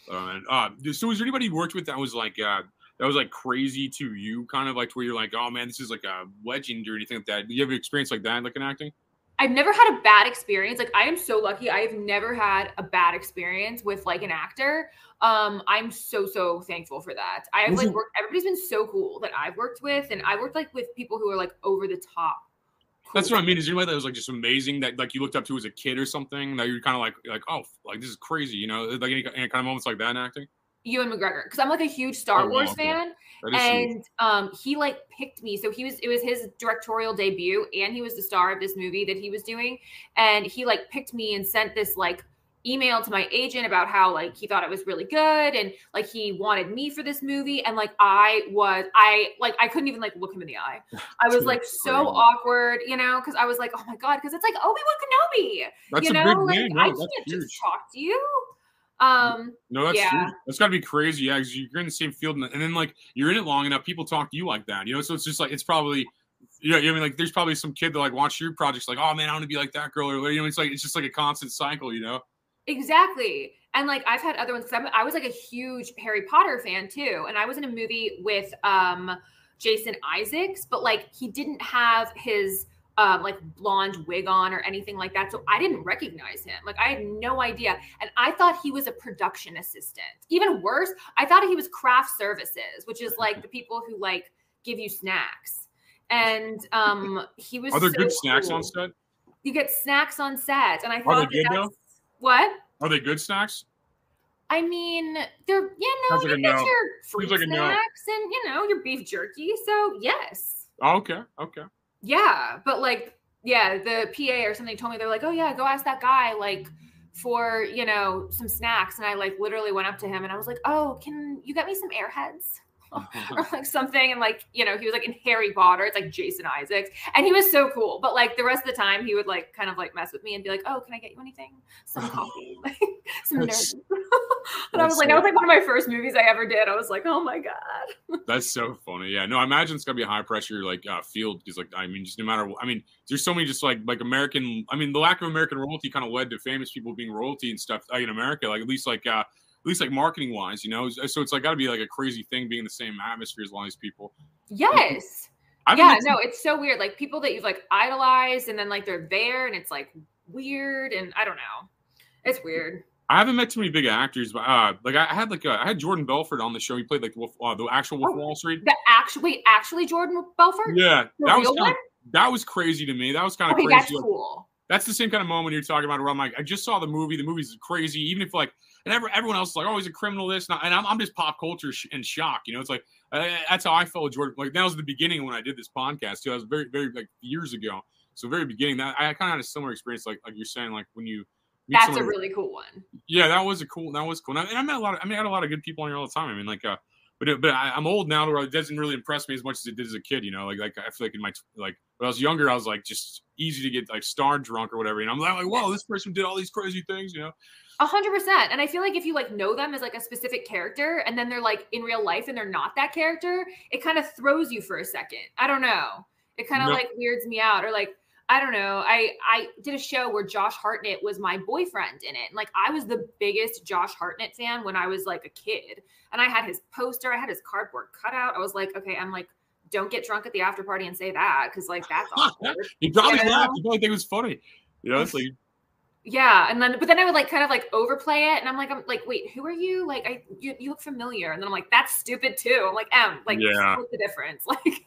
[SPEAKER 13] Oh, man. Uh, so was there anybody you worked with that was like uh, that was like crazy to you, kind of like to where you're like, oh man, this is like a legend or anything like that? Do you have an experience like that, like in acting?
[SPEAKER 14] I've never had a bad experience. Like I am so lucky. I have never had a bad experience with like an actor. Um, I'm so so thankful for that. I have like worked. Everybody's been so cool that I've worked with, and I worked like with people who are like over the top.
[SPEAKER 13] That's what I mean. Is there anybody that was like just amazing that like you looked up to as a kid or something that you're kind of like like oh like this is crazy, you know, like any, any kind of moments like that in acting?
[SPEAKER 14] Ewan McGregor because I'm like a huge Star
[SPEAKER 13] Oh,
[SPEAKER 14] Wars
[SPEAKER 13] okay.
[SPEAKER 14] fan,
[SPEAKER 13] That is sweet.
[SPEAKER 14] and um, he like picked me. So he was it was his directorial debut, and he was the star of this movie that he was doing, and he like picked me and sent this like email to my agent about how like he thought it was really good and like he wanted me for this movie and like I was I like I couldn't even like look him in the eye. I was like so awkward, you know, because I was like, oh my god, because it's like Obi Wan Kenobi,
[SPEAKER 13] That's
[SPEAKER 14] you know, like
[SPEAKER 13] name.
[SPEAKER 14] I can't
[SPEAKER 13] that's
[SPEAKER 14] just talk to you. Um,
[SPEAKER 13] No, that's
[SPEAKER 14] yeah.
[SPEAKER 13] huge. That's got to be crazy. Yeah, because you're in the same field, and, and then like you're in it long enough, people talk to you like that. You know, so it's just like it's probably. You know, I mean, like, there's probably some kid that like watch your projects, like, oh man, I want to be like that girl, or you know, it's like it's just like a constant cycle, you know.
[SPEAKER 14] Exactly. And like I've had other ones I was like a huge Harry Potter fan too. And I was in a movie with um Jason Isaacs, but like he didn't have his um like blonde wig on or anything like that. So I didn't recognize him. Like I had no idea. And I thought he was a production assistant. Even worse, I thought he was craft services, which is like the people who like give you snacks. And um he was
[SPEAKER 13] Are there
[SPEAKER 14] so
[SPEAKER 13] good snacks on
[SPEAKER 14] cool.
[SPEAKER 13] set?
[SPEAKER 14] You get snacks on set. And I
[SPEAKER 13] Are
[SPEAKER 14] thought
[SPEAKER 13] they good
[SPEAKER 14] what?
[SPEAKER 13] Are they good snacks?
[SPEAKER 14] I mean, they're you know,
[SPEAKER 13] Sounds like
[SPEAKER 14] you get
[SPEAKER 13] no.
[SPEAKER 14] your fruit
[SPEAKER 13] like a no.
[SPEAKER 14] snacks and you know your beef jerky. So yes,
[SPEAKER 13] Oh, okay, okay.
[SPEAKER 14] Yeah, but like yeah, the PA or something told me they're like, oh yeah, go ask that guy like for you know some snacks, and I like literally went up to him and I was like, oh, can you get me some Airheads? or like something and like you know he was like in harry potter it's like jason isaacs and he was so cool but like the rest of the time he would like kind of like mess with me and be like oh can i get you anything? Some coffee like some nerds and i was like
[SPEAKER 13] so-
[SPEAKER 14] that was like one of my first movies i ever did i was like oh my god
[SPEAKER 13] That's so funny. Yeah, no, I imagine it's gonna be a high pressure like uh, field because like I mean, just no matter. what I mean, there's so many just like like American. I mean, the lack of American royalty kind of led to famous people being royalty and stuff like, in America. Like at least like uh, at least like marketing wise, you know. So it's like got to be like a crazy thing being in the same atmosphere as all these people.
[SPEAKER 14] yes
[SPEAKER 13] I've
[SPEAKER 14] yeah no it's so weird like people that you've like idolized and then like they're there and it's like weird and i don't know it's weird
[SPEAKER 13] I haven't met too many big actors, but uh, like I had like uh, I had Jordan Belfort on the show. He played like the, Wolf, uh, the actual Wolf of Wall Street.
[SPEAKER 14] the actual wait actually jordan belfort
[SPEAKER 13] Yeah,
[SPEAKER 14] The
[SPEAKER 13] that was kind of that was crazy to me. That was kind of
[SPEAKER 14] okay
[SPEAKER 13] crazy.
[SPEAKER 14] that's cool
[SPEAKER 13] That's the same kind of moment you're talking about where I'm like, I just saw the movie. The movie's crazy. Even if like, and every, everyone else is like, oh, he's a criminal. This and, I, and I'm, I'm just pop culture sh- in shock. You know, it's like uh, that's how I felt with Jordan. Like that was the beginning when I did this podcast too. That was very, very like years ago. So very beginning. That I kind of had a similar experience. Like like you're saying, like when you.
[SPEAKER 14] That's a really cool one
[SPEAKER 13] yeah, that was a cool. That was cool. And I, and I met a lot. Of, I mean, I had a lot of good people on here all the time. I mean, like, uh, but it, but I, I'm old now, where it doesn't really impress me as much as it did as a kid. You know, like like I feel like in my like when I was younger, I was like just easy to get like star drunk or whatever. And I'm like, like, whoa, this person did all these crazy things. You know,
[SPEAKER 14] A hundred percent. And I feel like if you like know them as like a specific character and then they're like in real life and they're not that character, it kind of throws you for a second. I don't know. It kind of
[SPEAKER 13] No.
[SPEAKER 14] like weirds me out. Or like, I don't know. I I did a show where Josh Hartnett was my boyfriend in it. And like I was the biggest Josh Hartnett fan when I was like a kid. And I had his poster, I had his cardboard cutout. I was like, okay, I'm like, don't get drunk at the after party and say that because like that's awkward.
[SPEAKER 13] he probably
[SPEAKER 14] You know?
[SPEAKER 13] laughed. He probably think it was funny. You know, it's like
[SPEAKER 14] Yeah, and then but then I would like kind of like overplay it, and I'm like, I'm like, wait, who are you? Like, I you, you look familiar, and then I'm like, that's stupid too. I'm like, M, like,
[SPEAKER 13] Yeah.
[SPEAKER 14] what's the difference? Like,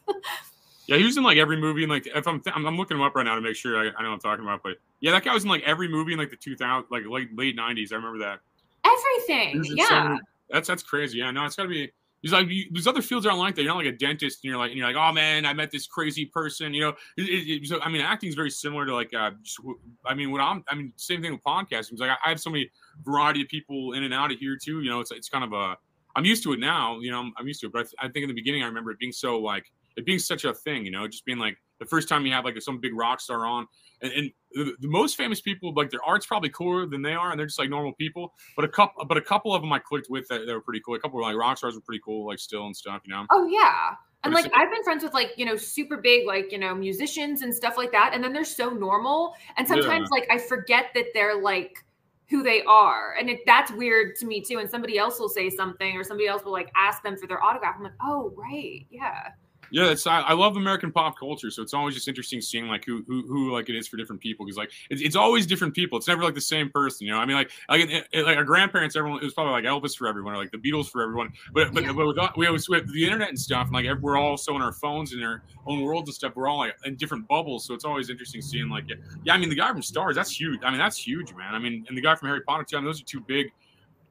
[SPEAKER 13] yeah, he was in like every movie. And like if I'm th- I'm, I'm looking him up right now to make sure I, I know what I'm talking about. But yeah, that guy was in like every movie in like the 2000 like late late 90s. I remember that.
[SPEAKER 14] everything.
[SPEAKER 13] There's just so
[SPEAKER 14] Yeah,
[SPEAKER 13] many- that's that's crazy. Yeah, no, it's got to be. There's like you, there's other fields aren't like that. You're not like a dentist, and you're like and you're like, oh man, I met this crazy person. You know, it, it, it- so I mean, acting is very similar to like, uh, just, I mean, what I'm, I mean, same thing with podcasting. It's like I, I have so many variety of people in and out of here too. You know, it's it's kind of a, I'm used to it now. You know, I'm, I'm used to it, but I, th- I think in the beginning I remember it being so like it being such a thing. You know, just being like the first time you have like some big rock star on, and, and the, the most famous people like their art's probably cooler than they are, and they're just like normal people. But a couple, but a couple of them I clicked with that, that were pretty cool. A couple were like rock stars were pretty cool, like still and stuff. You know.
[SPEAKER 14] Oh yeah. And like I've been friends with like, you know, super big like, you know, musicians and stuff like that and then they're so normal and sometimes
[SPEAKER 13] Yeah.
[SPEAKER 14] like I forget that they're like who they are. And it, that's weird to me too and somebody else will say something or somebody else will like ask them for their autograph. I'm like, "Oh, right. Yeah."
[SPEAKER 13] Yeah, it's I, I love American pop culture, so it's always just interesting seeing like who who, who like it is for different people because like it's, it's always different people. It's never like the same person, you know. I mean, like like it, it- like our grandparents, everyone it was probably like Elvis for everyone, or like the Beatles for everyone. But but, but with, uh, we always with the internet and stuff, and like we're all so in our phones and our own worlds and stuff. We're all like in different bubbles, so it's always interesting seeing like yeah, yeah. I mean, the guy from Stars, that's huge. I mean, that's huge, man. I mean, and the guy from Harry Potter too. I mean, those are two big.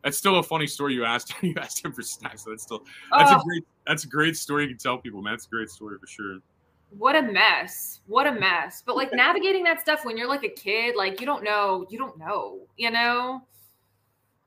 [SPEAKER 13] That's still a funny story you asked. You asked him for snacks. So that's still that's
[SPEAKER 14] Oh.
[SPEAKER 13] a great that's a great story you can tell people, man. That's a great story for sure.
[SPEAKER 14] what a mess. What a mess. But like navigating that stuff when you're like a kid, like you don't know, you don't know, you know?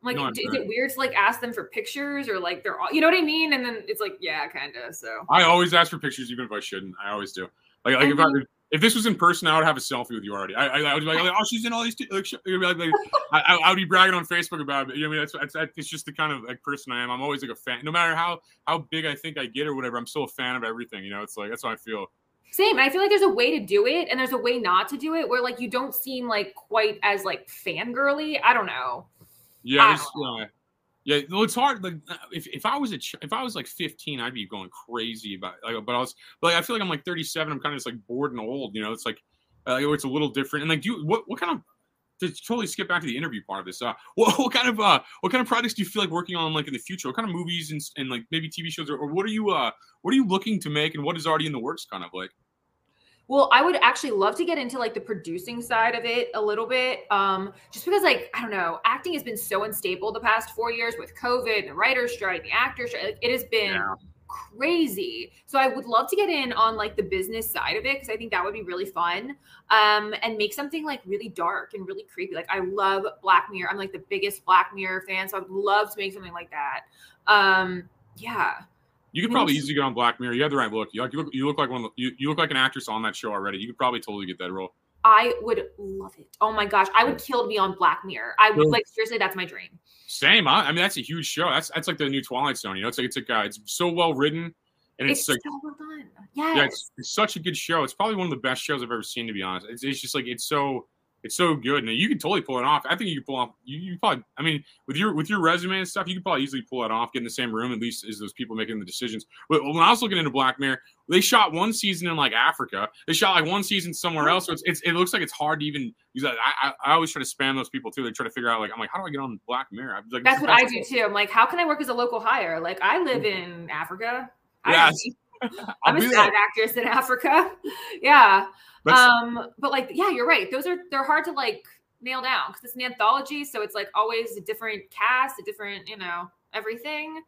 [SPEAKER 14] Like,
[SPEAKER 13] No,
[SPEAKER 14] is it weird to like ask them for pictures or like they're all, you know what I mean? And then it's like, yeah, kind of. So
[SPEAKER 13] I always ask for pictures, even if I shouldn't. I always do. Like, like
[SPEAKER 14] I
[SPEAKER 13] if I,
[SPEAKER 14] mean-
[SPEAKER 13] if this was in person, I would have a selfie with you already. I, I, I would be like, oh, she's in all these. T-. Like, sh-" you'd be like, like, I, I- would be bragging on Facebook about it. You know, what I mean, that's, that's, that's it's just the kind of like person I am. I'm always like a fan, no matter how how big I think I get or whatever. I'm still a fan of everything. You know, it's like that's how I feel.
[SPEAKER 14] Same. I feel like there's a way to do it and there's a way not to do it where like you don't seem like quite as like fangirly. I don't know.
[SPEAKER 13] Yeah,
[SPEAKER 14] I
[SPEAKER 13] there's- yeah, yeah. Well, it's hard. Like, uh, if, if I was a ch- if I was like 15, I'd be going crazy about. Like, but I was, but like, I feel like I'm like 37. I'm kind of just like bored and old. You know, it's like, uh, it's a little different. And like, do you, what what kind of to totally skip back to the interview part of this? Uh, what, what kind of uh, what kind of projects do you feel like working on like in the future? What kind of movies and, and like maybe TV shows or, or what are you uh what are you looking to make and what is already in the works? Kind of like.
[SPEAKER 14] Well, I would actually love to get into like the producing side of it a little bit. Um, just because like, I don't know, acting has been so unstable the past four years with COVID, and the writer's strike, and the actor's strike. Like, it has been
[SPEAKER 13] Yeah.
[SPEAKER 14] crazy. So I would love to get in on like the business side of it because I think that would be really fun. Um, and make something like really dark and really creepy. Like I love Black Mirror. I'm like the biggest Black Mirror fan, so I'd love to make something like that. Um, yeah.
[SPEAKER 13] You could probably easily get on Black Mirror. You have the right look. You like you look, you look like one the, you, you look like an actress on that show already. You could probably totally get that role.
[SPEAKER 14] I would love it. Oh my gosh, I would kill to be on Black Mirror. I would like seriously, that's my dream.
[SPEAKER 13] Same. I, I mean, that's a huge show. That's that's like the new Twilight Zone. You know, it's like it's like uh, it's so well written, and it's,
[SPEAKER 14] It's,
[SPEAKER 13] like
[SPEAKER 14] so well done.
[SPEAKER 13] yeah, it's, it's such a good show. It's probably one of the best shows I've ever seen. To be honest, it's, it's just like it's so it's so good, and you can totally pull it off. I think you can pull off. You, you probably, I mean, with your with your resume and stuff, you could probably easily pull it off. Get in the same room at least as those people making the decisions. But when I was looking into Black Mirror, they shot one season in like Africa. They shot like one season somewhere else. So it's, it's it looks like it's hard to even use. that. I, I I always try to spam those people too. They try to figure out like I'm like, how do I get on Black Mirror? I'm like,
[SPEAKER 14] That's what I do too. I'm like, how can I work as a local hire? Like, I live mm-hmm. in Africa. I
[SPEAKER 13] Yes.
[SPEAKER 14] I'm
[SPEAKER 13] I'll
[SPEAKER 14] a
[SPEAKER 13] sad
[SPEAKER 14] actress in Africa. yeah.
[SPEAKER 13] That's-
[SPEAKER 14] um, but like, yeah, you're right. Those are they're hard to like nail down because it's an anthology, so it's like always a different cast, a different, you know, everything.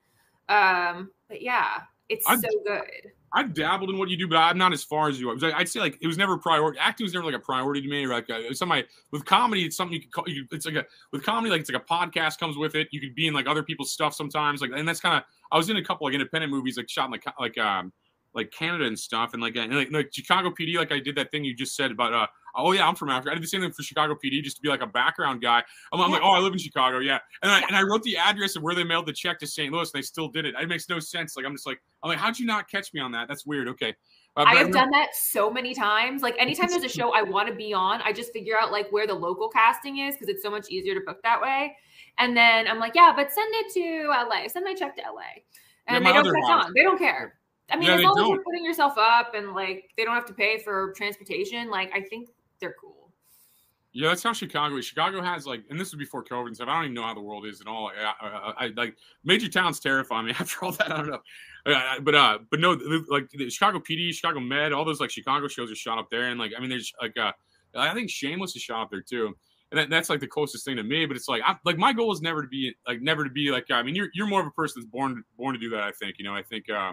[SPEAKER 14] Um, but yeah, it's
[SPEAKER 13] I'd-
[SPEAKER 14] so good.
[SPEAKER 13] I've dabbled in what you do, but I'm not as far as you. are. I'd say like it was never a priority. Acting was never like a priority to me. Or like uh, I- with comedy, it's something you could call. You, it's like a with comedy, like it's like a podcast comes with it. You could be in like other people's stuff sometimes. Like and that's kind of. I was in a couple like independent movies, like shot in like like um like Canada and stuff, and like and like, like Chicago PD. Like I did that thing you just said about uh oh yeah I'm from Africa. I did the same thing for Chicago PD just to be like a background guy. I'm, I'm like oh I live in Chicago yeah, and I and I wrote the address of where they mailed the check to St. Louis, and they still did it. It makes no sense. Like I'm just like I'm like how'd you not catch me on that? That's weird. Okay. Uh,
[SPEAKER 14] I have done that so many times. Like anytime there's a show I want to be on, I just figure out like where the local casting is because it's so much easier to book that way. And then I'm like, yeah, but send it to LA. Send my check to LA. And
[SPEAKER 13] my
[SPEAKER 14] they don't catch on. They don't care. I mean,
[SPEAKER 13] Yeah,
[SPEAKER 14] as long
[SPEAKER 13] don't.
[SPEAKER 14] you're putting yourself up and like they don't have to pay for transportation, like I think they're cool.
[SPEAKER 13] Yeah, that's how Chicago is. Chicago has like, and this was before COVID and stuff. I don't even know how the world is at all. I, I, I like major towns terrify me. After all that, I don't know. Uh, but uh, but no, like the Chicago PD, Chicago Med, all those like Chicago shows are shot up there, and like I mean, there's like uh, I think Shameless is shot up there too, and that, that's like the closest thing to me. But it's like I, like my goal is never to be like never to be like I mean, you're you're more of a person that's born born to do that. I think you know. I think uh,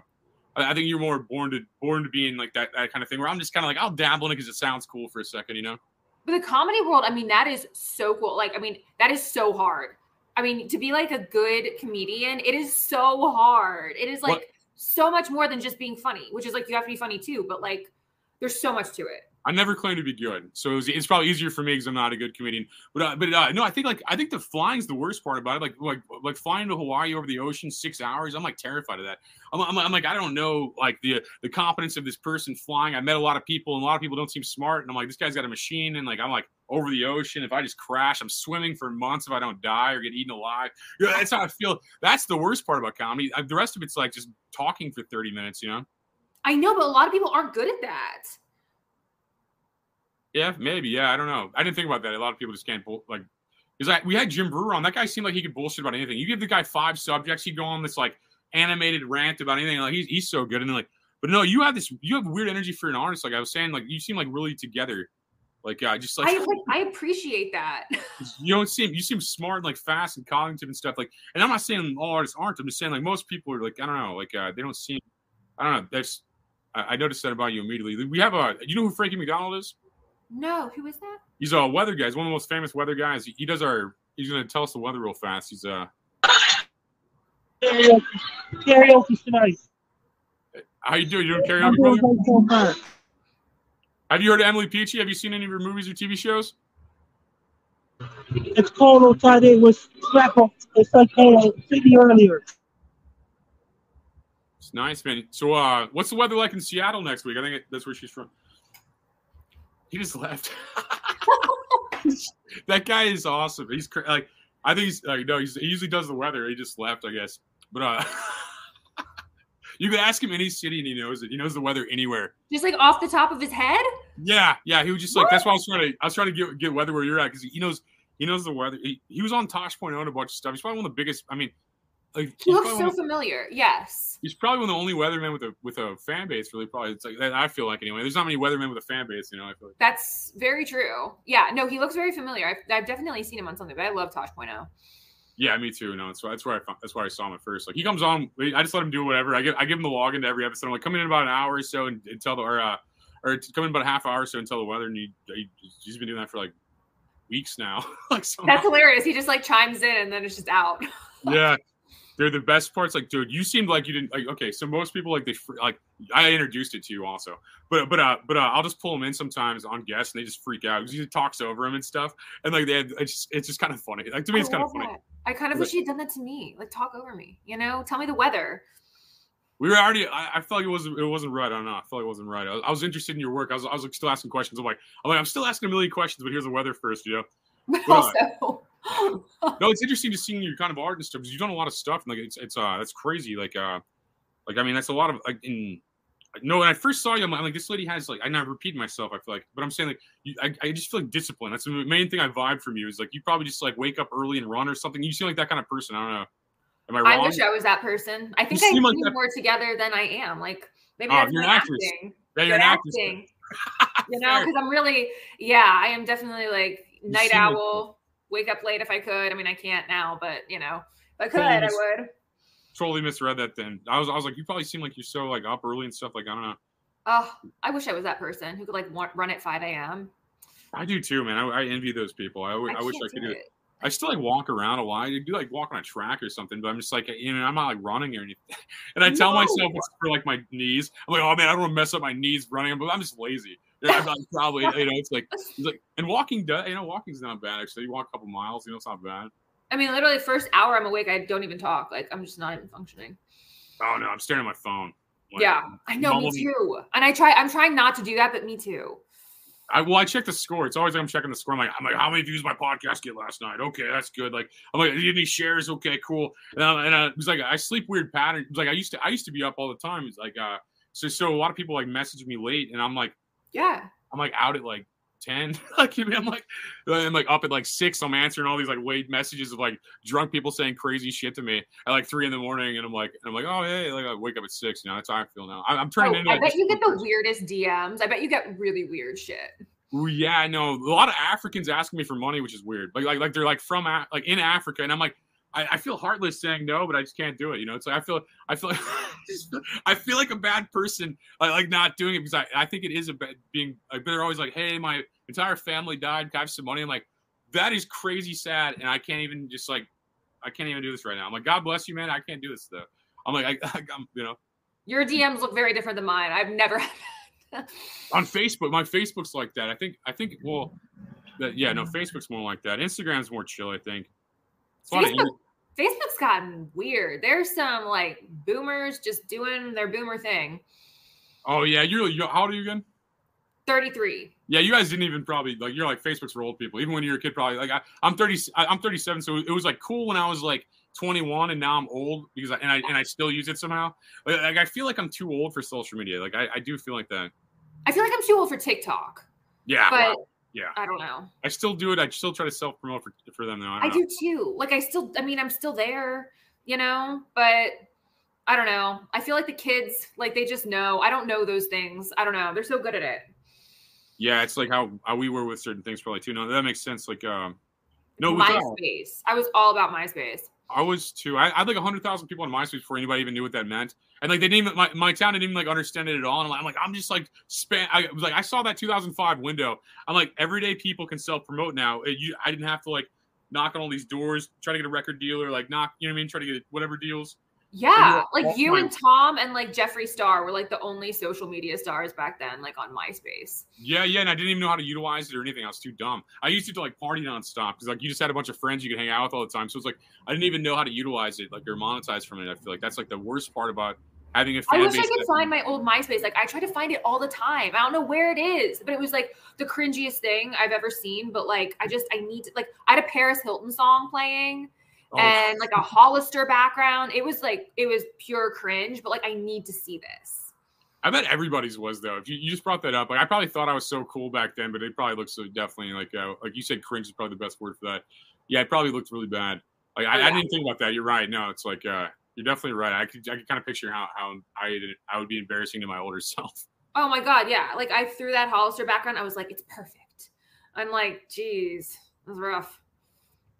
[SPEAKER 13] I think you're more born to born to be in like that that kind of thing where I'm just kind of like I'll dabble in it because it sounds cool for a second, you know.
[SPEAKER 14] But the comedy world, I mean, that is so cool. Like, I mean, that is so hard. I mean, to be like a good comedian, it is so hard. It is like
[SPEAKER 13] What-
[SPEAKER 14] so much more than just being funny, which is like you have to be funny too, but like there's so much to it.
[SPEAKER 13] I never claimed to be good, so it was, it's probably easier for me because I'm not a good comedian. But uh, but uh, no, I think like I think the flying's the worst part about it. Like like like flying to Hawaii over the ocean six hours. I'm like terrified of that. I'm, I'm, I'm like I don't know like the the competence of this person flying. I met a lot of people, and a lot of people don't seem smart. And I'm like this guy's got a machine, and like I'm like over the ocean. If I just crash, I'm swimming for months if I don't die or get eaten alive. Yeah, that's how I feel. That's the worst part about comedy. Uh, The rest of it's like just talking for 30 minutes. You know.
[SPEAKER 14] I know, but a lot of people aren't good at that.
[SPEAKER 13] Yeah, maybe. Yeah, I don't know. I didn't think about that. A lot of people just can't bull- like because I we had Jim Breuer on. That guy seemed like he could bullshit about anything. You give the guy five subjects, he'd go on this like animated rant about anything. Like he's he's so good. And then like, but no, you have this you have weird energy for an artist. Like I was saying, like you seem like really together. Like uh, just like
[SPEAKER 14] I like I appreciate that.
[SPEAKER 13] you don't seem you seem smart and like fast and cognitive and stuff. Like, and I'm not saying all artists aren't. I'm just saying like most people are like I don't know. Like uh, they don't seem. I don't know. That's. I, I noticed that about you immediately. We have a. You know who Frankie MacDonald is?
[SPEAKER 14] No, who is that?
[SPEAKER 13] He's a weather guy. He's one of the most famous weather guys. He, he does our. He's gonna tell us the weather real fast. He's uh.
[SPEAKER 16] Karaoke, karaoke tonight.
[SPEAKER 13] How you doing? You doing
[SPEAKER 16] I'm
[SPEAKER 13] karaoke, brother?
[SPEAKER 16] so.
[SPEAKER 13] Have you heard of Emily Peachy? Have you seen any of her movies or TV shows?
[SPEAKER 16] It's cold outside. It was crap. It's like uh, city earlier.
[SPEAKER 13] It's nice, man. So, uh, what's the weather like in Seattle next week? I think that's where she's from. He just left. that guy is awesome. He's cra- like, I think he's like, no, he's, he usually does the weather. He just left, I guess. But uh, you can ask him any city and he knows it. He knows the weather anywhere.
[SPEAKER 14] Just like off the top of his head?
[SPEAKER 13] Yeah, yeah. He was just like that's why I was trying to I was trying to get get weather where you're at because he knows he knows the weather. He, he was on Tosh Point on a bunch of stuff. He's probably one of the biggest. I mean, like
[SPEAKER 14] He looks so familiar. Yes.
[SPEAKER 13] he's probably one of the only weathermen with a with a fan base. Really, probably it's like that. I feel like anyway. There's not many weathermen with a fan base. You know, I feel like.
[SPEAKER 14] That's very true. Yeah, no, he looks very familiar. I've, I've definitely seen him on something, but I love Tosh Point oh.
[SPEAKER 13] Yeah, me too. No, that's why that's where I found, that's why I saw him at first. Like he comes on, I just let him do whatever. I give I give him the login to every episode. I'm like, come in about an hour or so and, and tell the or uh or come in about a half hour or so and tell the weather. And he, he he's been doing that for like weeks now. like so
[SPEAKER 14] That's hilarious. He just like chimes in and then it's just out.
[SPEAKER 13] yeah they're the best parts. Like dude you seemed like you didn't like okay so most people like they like i introduced it to you also but but uh but uh, i'll just pull them in sometimes on guests and they just freak out because he talks over them and stuff. And like they had, it's just, it's just kind of funny. Like to me
[SPEAKER 14] I
[SPEAKER 13] it's kind of funny.
[SPEAKER 14] that. I kind of
[SPEAKER 13] But-
[SPEAKER 14] wish he had done that to me. Like talk over me, you know? Tell me the weather.
[SPEAKER 13] we were already i, I felt like it wasn't it wasn't right. I don't know. I felt like it wasn't right. I was, I was interested in your work. I was, I was like still asking questions. I'm like i'm like i'm still asking a million questions but here's the weather first you know?
[SPEAKER 14] But
[SPEAKER 13] uh,
[SPEAKER 14] also,
[SPEAKER 13] no, it's interesting to seeing your kind of art and stuff because you've done a lot of stuff. And like it's it's uh that's crazy. Like uh like I mean that's a lot of like in no, when I first saw you, I'm like, this lady has like, I'm not repeating myself. I feel like, but I'm saying like, you, I, I just feel like discipline. That's the main thing I vibe from you is like, you probably just like wake up early and run or something. You seem like that kind of person. I don't know. Am I
[SPEAKER 14] I wish I was that person. I think
[SPEAKER 13] You
[SPEAKER 14] I
[SPEAKER 13] seem like
[SPEAKER 14] more together than I am. Like maybe that's
[SPEAKER 13] you're an actress.
[SPEAKER 14] acting.
[SPEAKER 13] Yeah, you're an actress.
[SPEAKER 14] acting. you know, because I'm really, yeah, I am definitely like night
[SPEAKER 13] seem like-
[SPEAKER 14] owl. Wake up late if I could. I mean, I can't now, but you know, if I could,
[SPEAKER 13] Totally
[SPEAKER 14] I would.
[SPEAKER 13] Totally misread that. Then I was, I was like, you probably seem like you're so like up early and stuff. Like I don't know.
[SPEAKER 14] Oh, I wish I was that person who could like run at 5 a.m.
[SPEAKER 13] I do too, man. I, I envy those people. I, wish
[SPEAKER 14] can't
[SPEAKER 13] I could
[SPEAKER 14] do
[SPEAKER 13] do it.
[SPEAKER 14] it.
[SPEAKER 13] I still like walk around a lot. I do like walk on a track or something, but I'm just like, you know, I'm not like running or anything. And I tell
[SPEAKER 14] No.
[SPEAKER 13] myself it's for like my knees. I'm like, oh man, I don't want to mess up my knees running, but I'm just lazy. Probably, you know, it's like, it's like, and walking does, you know, walking's not bad actually. You walk a couple miles, you know, it's not bad.
[SPEAKER 14] I mean, literally, first hour I'm awake, I don't even talk. Like, I'm just not even functioning.
[SPEAKER 13] Oh no, I'm staring at my phone. Like,
[SPEAKER 14] yeah, I know, me too. And I try, I'm trying not to do that, but me too.
[SPEAKER 13] I well, I check the score. It's always like I'm checking the score. I'm like, I'm like, how many views my podcast get last night? Okay, that's good. Like, I'm like, any shares? Okay, cool. And, I, and I, it was like, I sleep weird pattern. It was like I used to, I used to be up all the time. It's like, uh, so so a lot of people like message me late, and I'm like,
[SPEAKER 14] Yeah.
[SPEAKER 13] I'm like out at like ten. like I'm like, I'm like up at like six. I'm answering all these like late messages of like drunk people saying crazy shit to me at like three in the morning, and I'm like, and I'm like, oh hey, like I wake up at six. You know, that's how I feel now. I, I'm turning
[SPEAKER 14] Oh,
[SPEAKER 13] into.
[SPEAKER 14] I
[SPEAKER 13] like,
[SPEAKER 14] bet you get the weirdest DMs. I bet you get really weird shit.
[SPEAKER 13] Yeah, I know. A lot of Africans asking me for money, which is weird. Like, like, like they're like from Af- like in Africa, and I'm like, I, I feel heartless saying no, but I just can't do it. You know, it's like I feel, I feel, I feel like a bad person, like, like not doing it because I, I think it is a bad being. Like, they're always like, hey, my entire family died. Can I have some money? I'm like, that is crazy sad, and I can't even just like, I can't even do this right now. I'm like, God bless you, man. I can't do this though. I'm like, I, I, I'm, you know.
[SPEAKER 14] Your DMs look very different than mine. I've never
[SPEAKER 13] on Facebook. My Facebook's like that. I think. I think. Well, that, yeah, no. Facebook's more like that. Instagram's more chill. I think. It's
[SPEAKER 14] Facebook, Facebook's gotten weird. There's some like boomers just doing their boomer thing.
[SPEAKER 13] oh yeah, you're, you're. How old are you again?
[SPEAKER 14] 33.
[SPEAKER 13] Yeah, you guys didn't even probably like. You're like Facebook's for old people. Even when you're a kid, probably like I, I'm 30. I, I'm 37, so it was like cool when I was like 21, and now I'm old because I, and I and I still use it somehow. Like, like I feel like I'm too old for social media. Like I, I do feel like that.
[SPEAKER 14] I feel like I'm too old for TikTok.
[SPEAKER 13] Yeah.
[SPEAKER 14] But
[SPEAKER 13] wow. Yeah.
[SPEAKER 14] I don't know.
[SPEAKER 13] I still do it. I still try to self promote for for them though. I,
[SPEAKER 14] I do too. Like I still I mean I'm still there, you know, but I don't know. I feel like the kids like they just know. I don't know those things. I don't know. They're so good at it.
[SPEAKER 13] Yeah, it's like how, how we were with certain things probably too. No, that makes sense. Like, um, no,
[SPEAKER 14] MySpace. I was all about MySpace.
[SPEAKER 13] I was too. I, I had like hundred thousand people on MySpace before anybody even knew what that meant, and like they didn't even my, my town didn't even like understand it at all. And I'm like, I'm just like span. I was like, I saw that 2005 window. I'm like, everyday people can self promote now. It, you, I didn't have to like knock on all these doors, try to get a record deal or like knock, you know what I mean, try to get whatever deals.
[SPEAKER 14] Yeah,
[SPEAKER 13] Like,
[SPEAKER 14] like you
[SPEAKER 13] my-
[SPEAKER 14] and Tom and like Jeffree Star were like the only social media stars back then, like on MySpace.
[SPEAKER 13] Yeah, yeah, and I didn't even know how to utilize it or anything. I was too dumb. I used to like party nonstop because like you just had a bunch of friends you could hang out with all the time. So it's like I didn't even know how to utilize it, like or monetize from it. I feel like that's like the worst part about having a
[SPEAKER 14] I
[SPEAKER 13] fan
[SPEAKER 14] wish I could
[SPEAKER 13] that-
[SPEAKER 14] find my old MySpace. Like I try to find it all the time. I don't know where it is, but it was like the cringiest thing I've ever seen. But like I just I need to like I had a Paris Hilton song playing
[SPEAKER 13] Oh.
[SPEAKER 14] and like a Hollister background. It was like it was pure cringe, but like I need to see this.
[SPEAKER 13] I bet everybody's was though. If you, you just brought that up, like I probably thought I was so cool back then, but it probably looks so definitely like uh, like you said, cringe is probably the best word for that. Yeah, it probably looked really bad. Like I,
[SPEAKER 14] Oh,
[SPEAKER 13] I didn't think about that. You're right. No, it's like uh, you're definitely right. I could I could kind of picture how how I I would be embarrassing to my older self.
[SPEAKER 14] Oh my god, yeah. Like I threw that Hollister background. I was like, it's perfect. I'm like, geez, it was rough.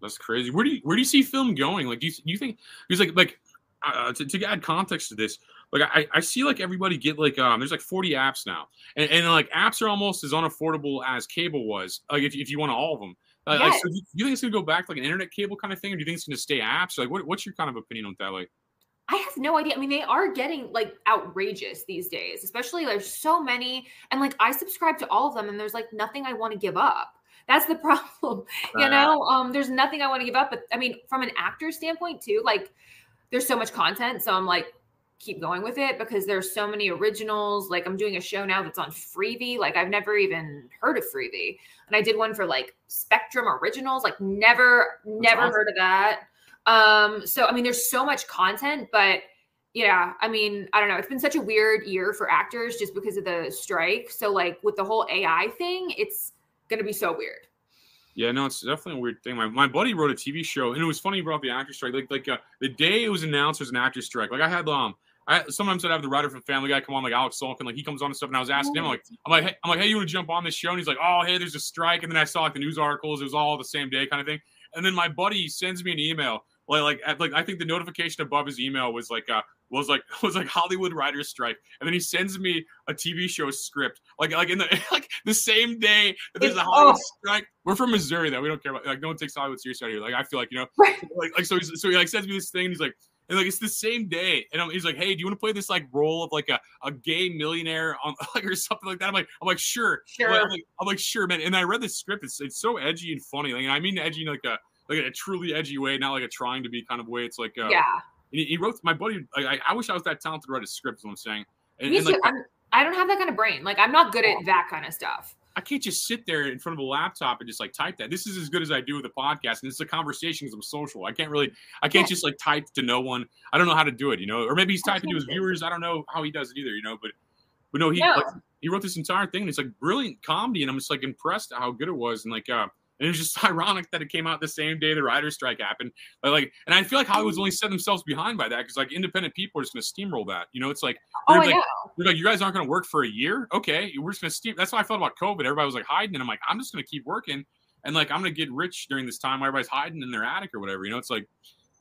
[SPEAKER 13] That's crazy. Where do you where do you see film going? Like, do you, do you think because like like uh, to, to add context to this, like I, I see like everybody get like um there's like 40 apps now, and, and like apps are almost as unaffordable as cable was. Like if, if you want all of them. Uh, like,
[SPEAKER 14] Yes.
[SPEAKER 13] so do you, do you think it's gonna go back to like an internet cable kind of thing, or do you think it's gonna stay apps? Like, what, what's your kind of opinion on that? Like,
[SPEAKER 14] I have no idea. I mean, they are getting like outrageous these days, especially there's so many. And like I subscribe to all of them, and there's like nothing I want to give up. That's the problem. you know, um, there's nothing I want to give up. But I mean, from an actor standpoint too, like there's so much content. So I'm like, keep going with it because there's so many originals. Like I'm doing a show now that's on Freevee. Like I've never even heard of Freevee. And I did one for like Spectrum Originals. Like never, never
[SPEAKER 13] awesome.
[SPEAKER 14] heard of that. Um, so I mean, there's so much content, but yeah, I mean, I don't know. It's been such a weird year for actors just because of the strike. So like with the whole AI thing, it's gonna be so weird.
[SPEAKER 13] Yeah, no, it's definitely a weird thing. My, my buddy wrote a TV show, and it was funny you brought up the actor strike. Like like uh, the day it was announced there's an actor strike. Like I had um, I sometimes I'd have the writer from Family Guy come on, like Alex Sulkin, like he comes on and stuff, and I was asking him like, I'm like, hey, I'm like, hey, you want to jump on this show? And he's like, oh, hey, there's a strike, and then I saw like the news articles, it was all the same day kind of thing. And then my buddy sends me an email, like like like I think the notification above his email was like uh was like was like Hollywood writers strike, and then he sends me a TV show script, like like in the like the same day that there's a Hollywood
[SPEAKER 14] Oh.
[SPEAKER 13] strike. We're from Missouri, though. We don't care about like no one takes Hollywood seriously out here. Like I feel like you know, like like so he's, so he like sends me this thing, and he's like. And like it's the same day, and I'm, he's like, "Hey, do you want to play this like role of like a, a gay millionaire on like or something like that?" I'm like, "I'm like, sure,
[SPEAKER 14] Sure.
[SPEAKER 13] I'm like, I'm like, sure, man." And I read the script; it's it's so edgy and funny. Like, and I mean edgy in like a like a truly edgy way, not like a trying to be kind of way. It's like, uh,
[SPEAKER 14] Yeah.
[SPEAKER 13] and he, he wrote my buddy. Like, I, I wish I was that talented to write a script. Is what I'm saying. And,
[SPEAKER 14] Me
[SPEAKER 13] and, like,
[SPEAKER 14] I'm, I don't have that kind of brain. Like I'm not good at that kind of stuff.
[SPEAKER 13] I can't just sit there in front of a laptop and just like type that. This is as good as I do with a podcast, and it's a conversation because I'm social. I can't really, I can't
[SPEAKER 14] Yeah.
[SPEAKER 13] just like type to no one. I don't know how to do it, you know. Or maybe he's typing to his viewers. I don't know how he does it either, you know. But, but no, he
[SPEAKER 14] No.
[SPEAKER 13] like, he wrote this entire thing, and it's like brilliant comedy, and I'm just like impressed at how good it was, and like, uh, and it was just ironic that it came out the same day the writer's strike happened. But like, and I feel like Hollywood's only set themselves behind by that because like independent people are just going to steamroll that. You know, it's like,
[SPEAKER 14] Oh,
[SPEAKER 13] like, like, you guys aren't going to work for a year. Okay, we're just going to steam. That's how I felt about COVID. Everybody was like hiding, and I'm like, I'm just going to keep working, and like I'm going to get rich during this time. While everybody's hiding in their attic or whatever. You know, it's like,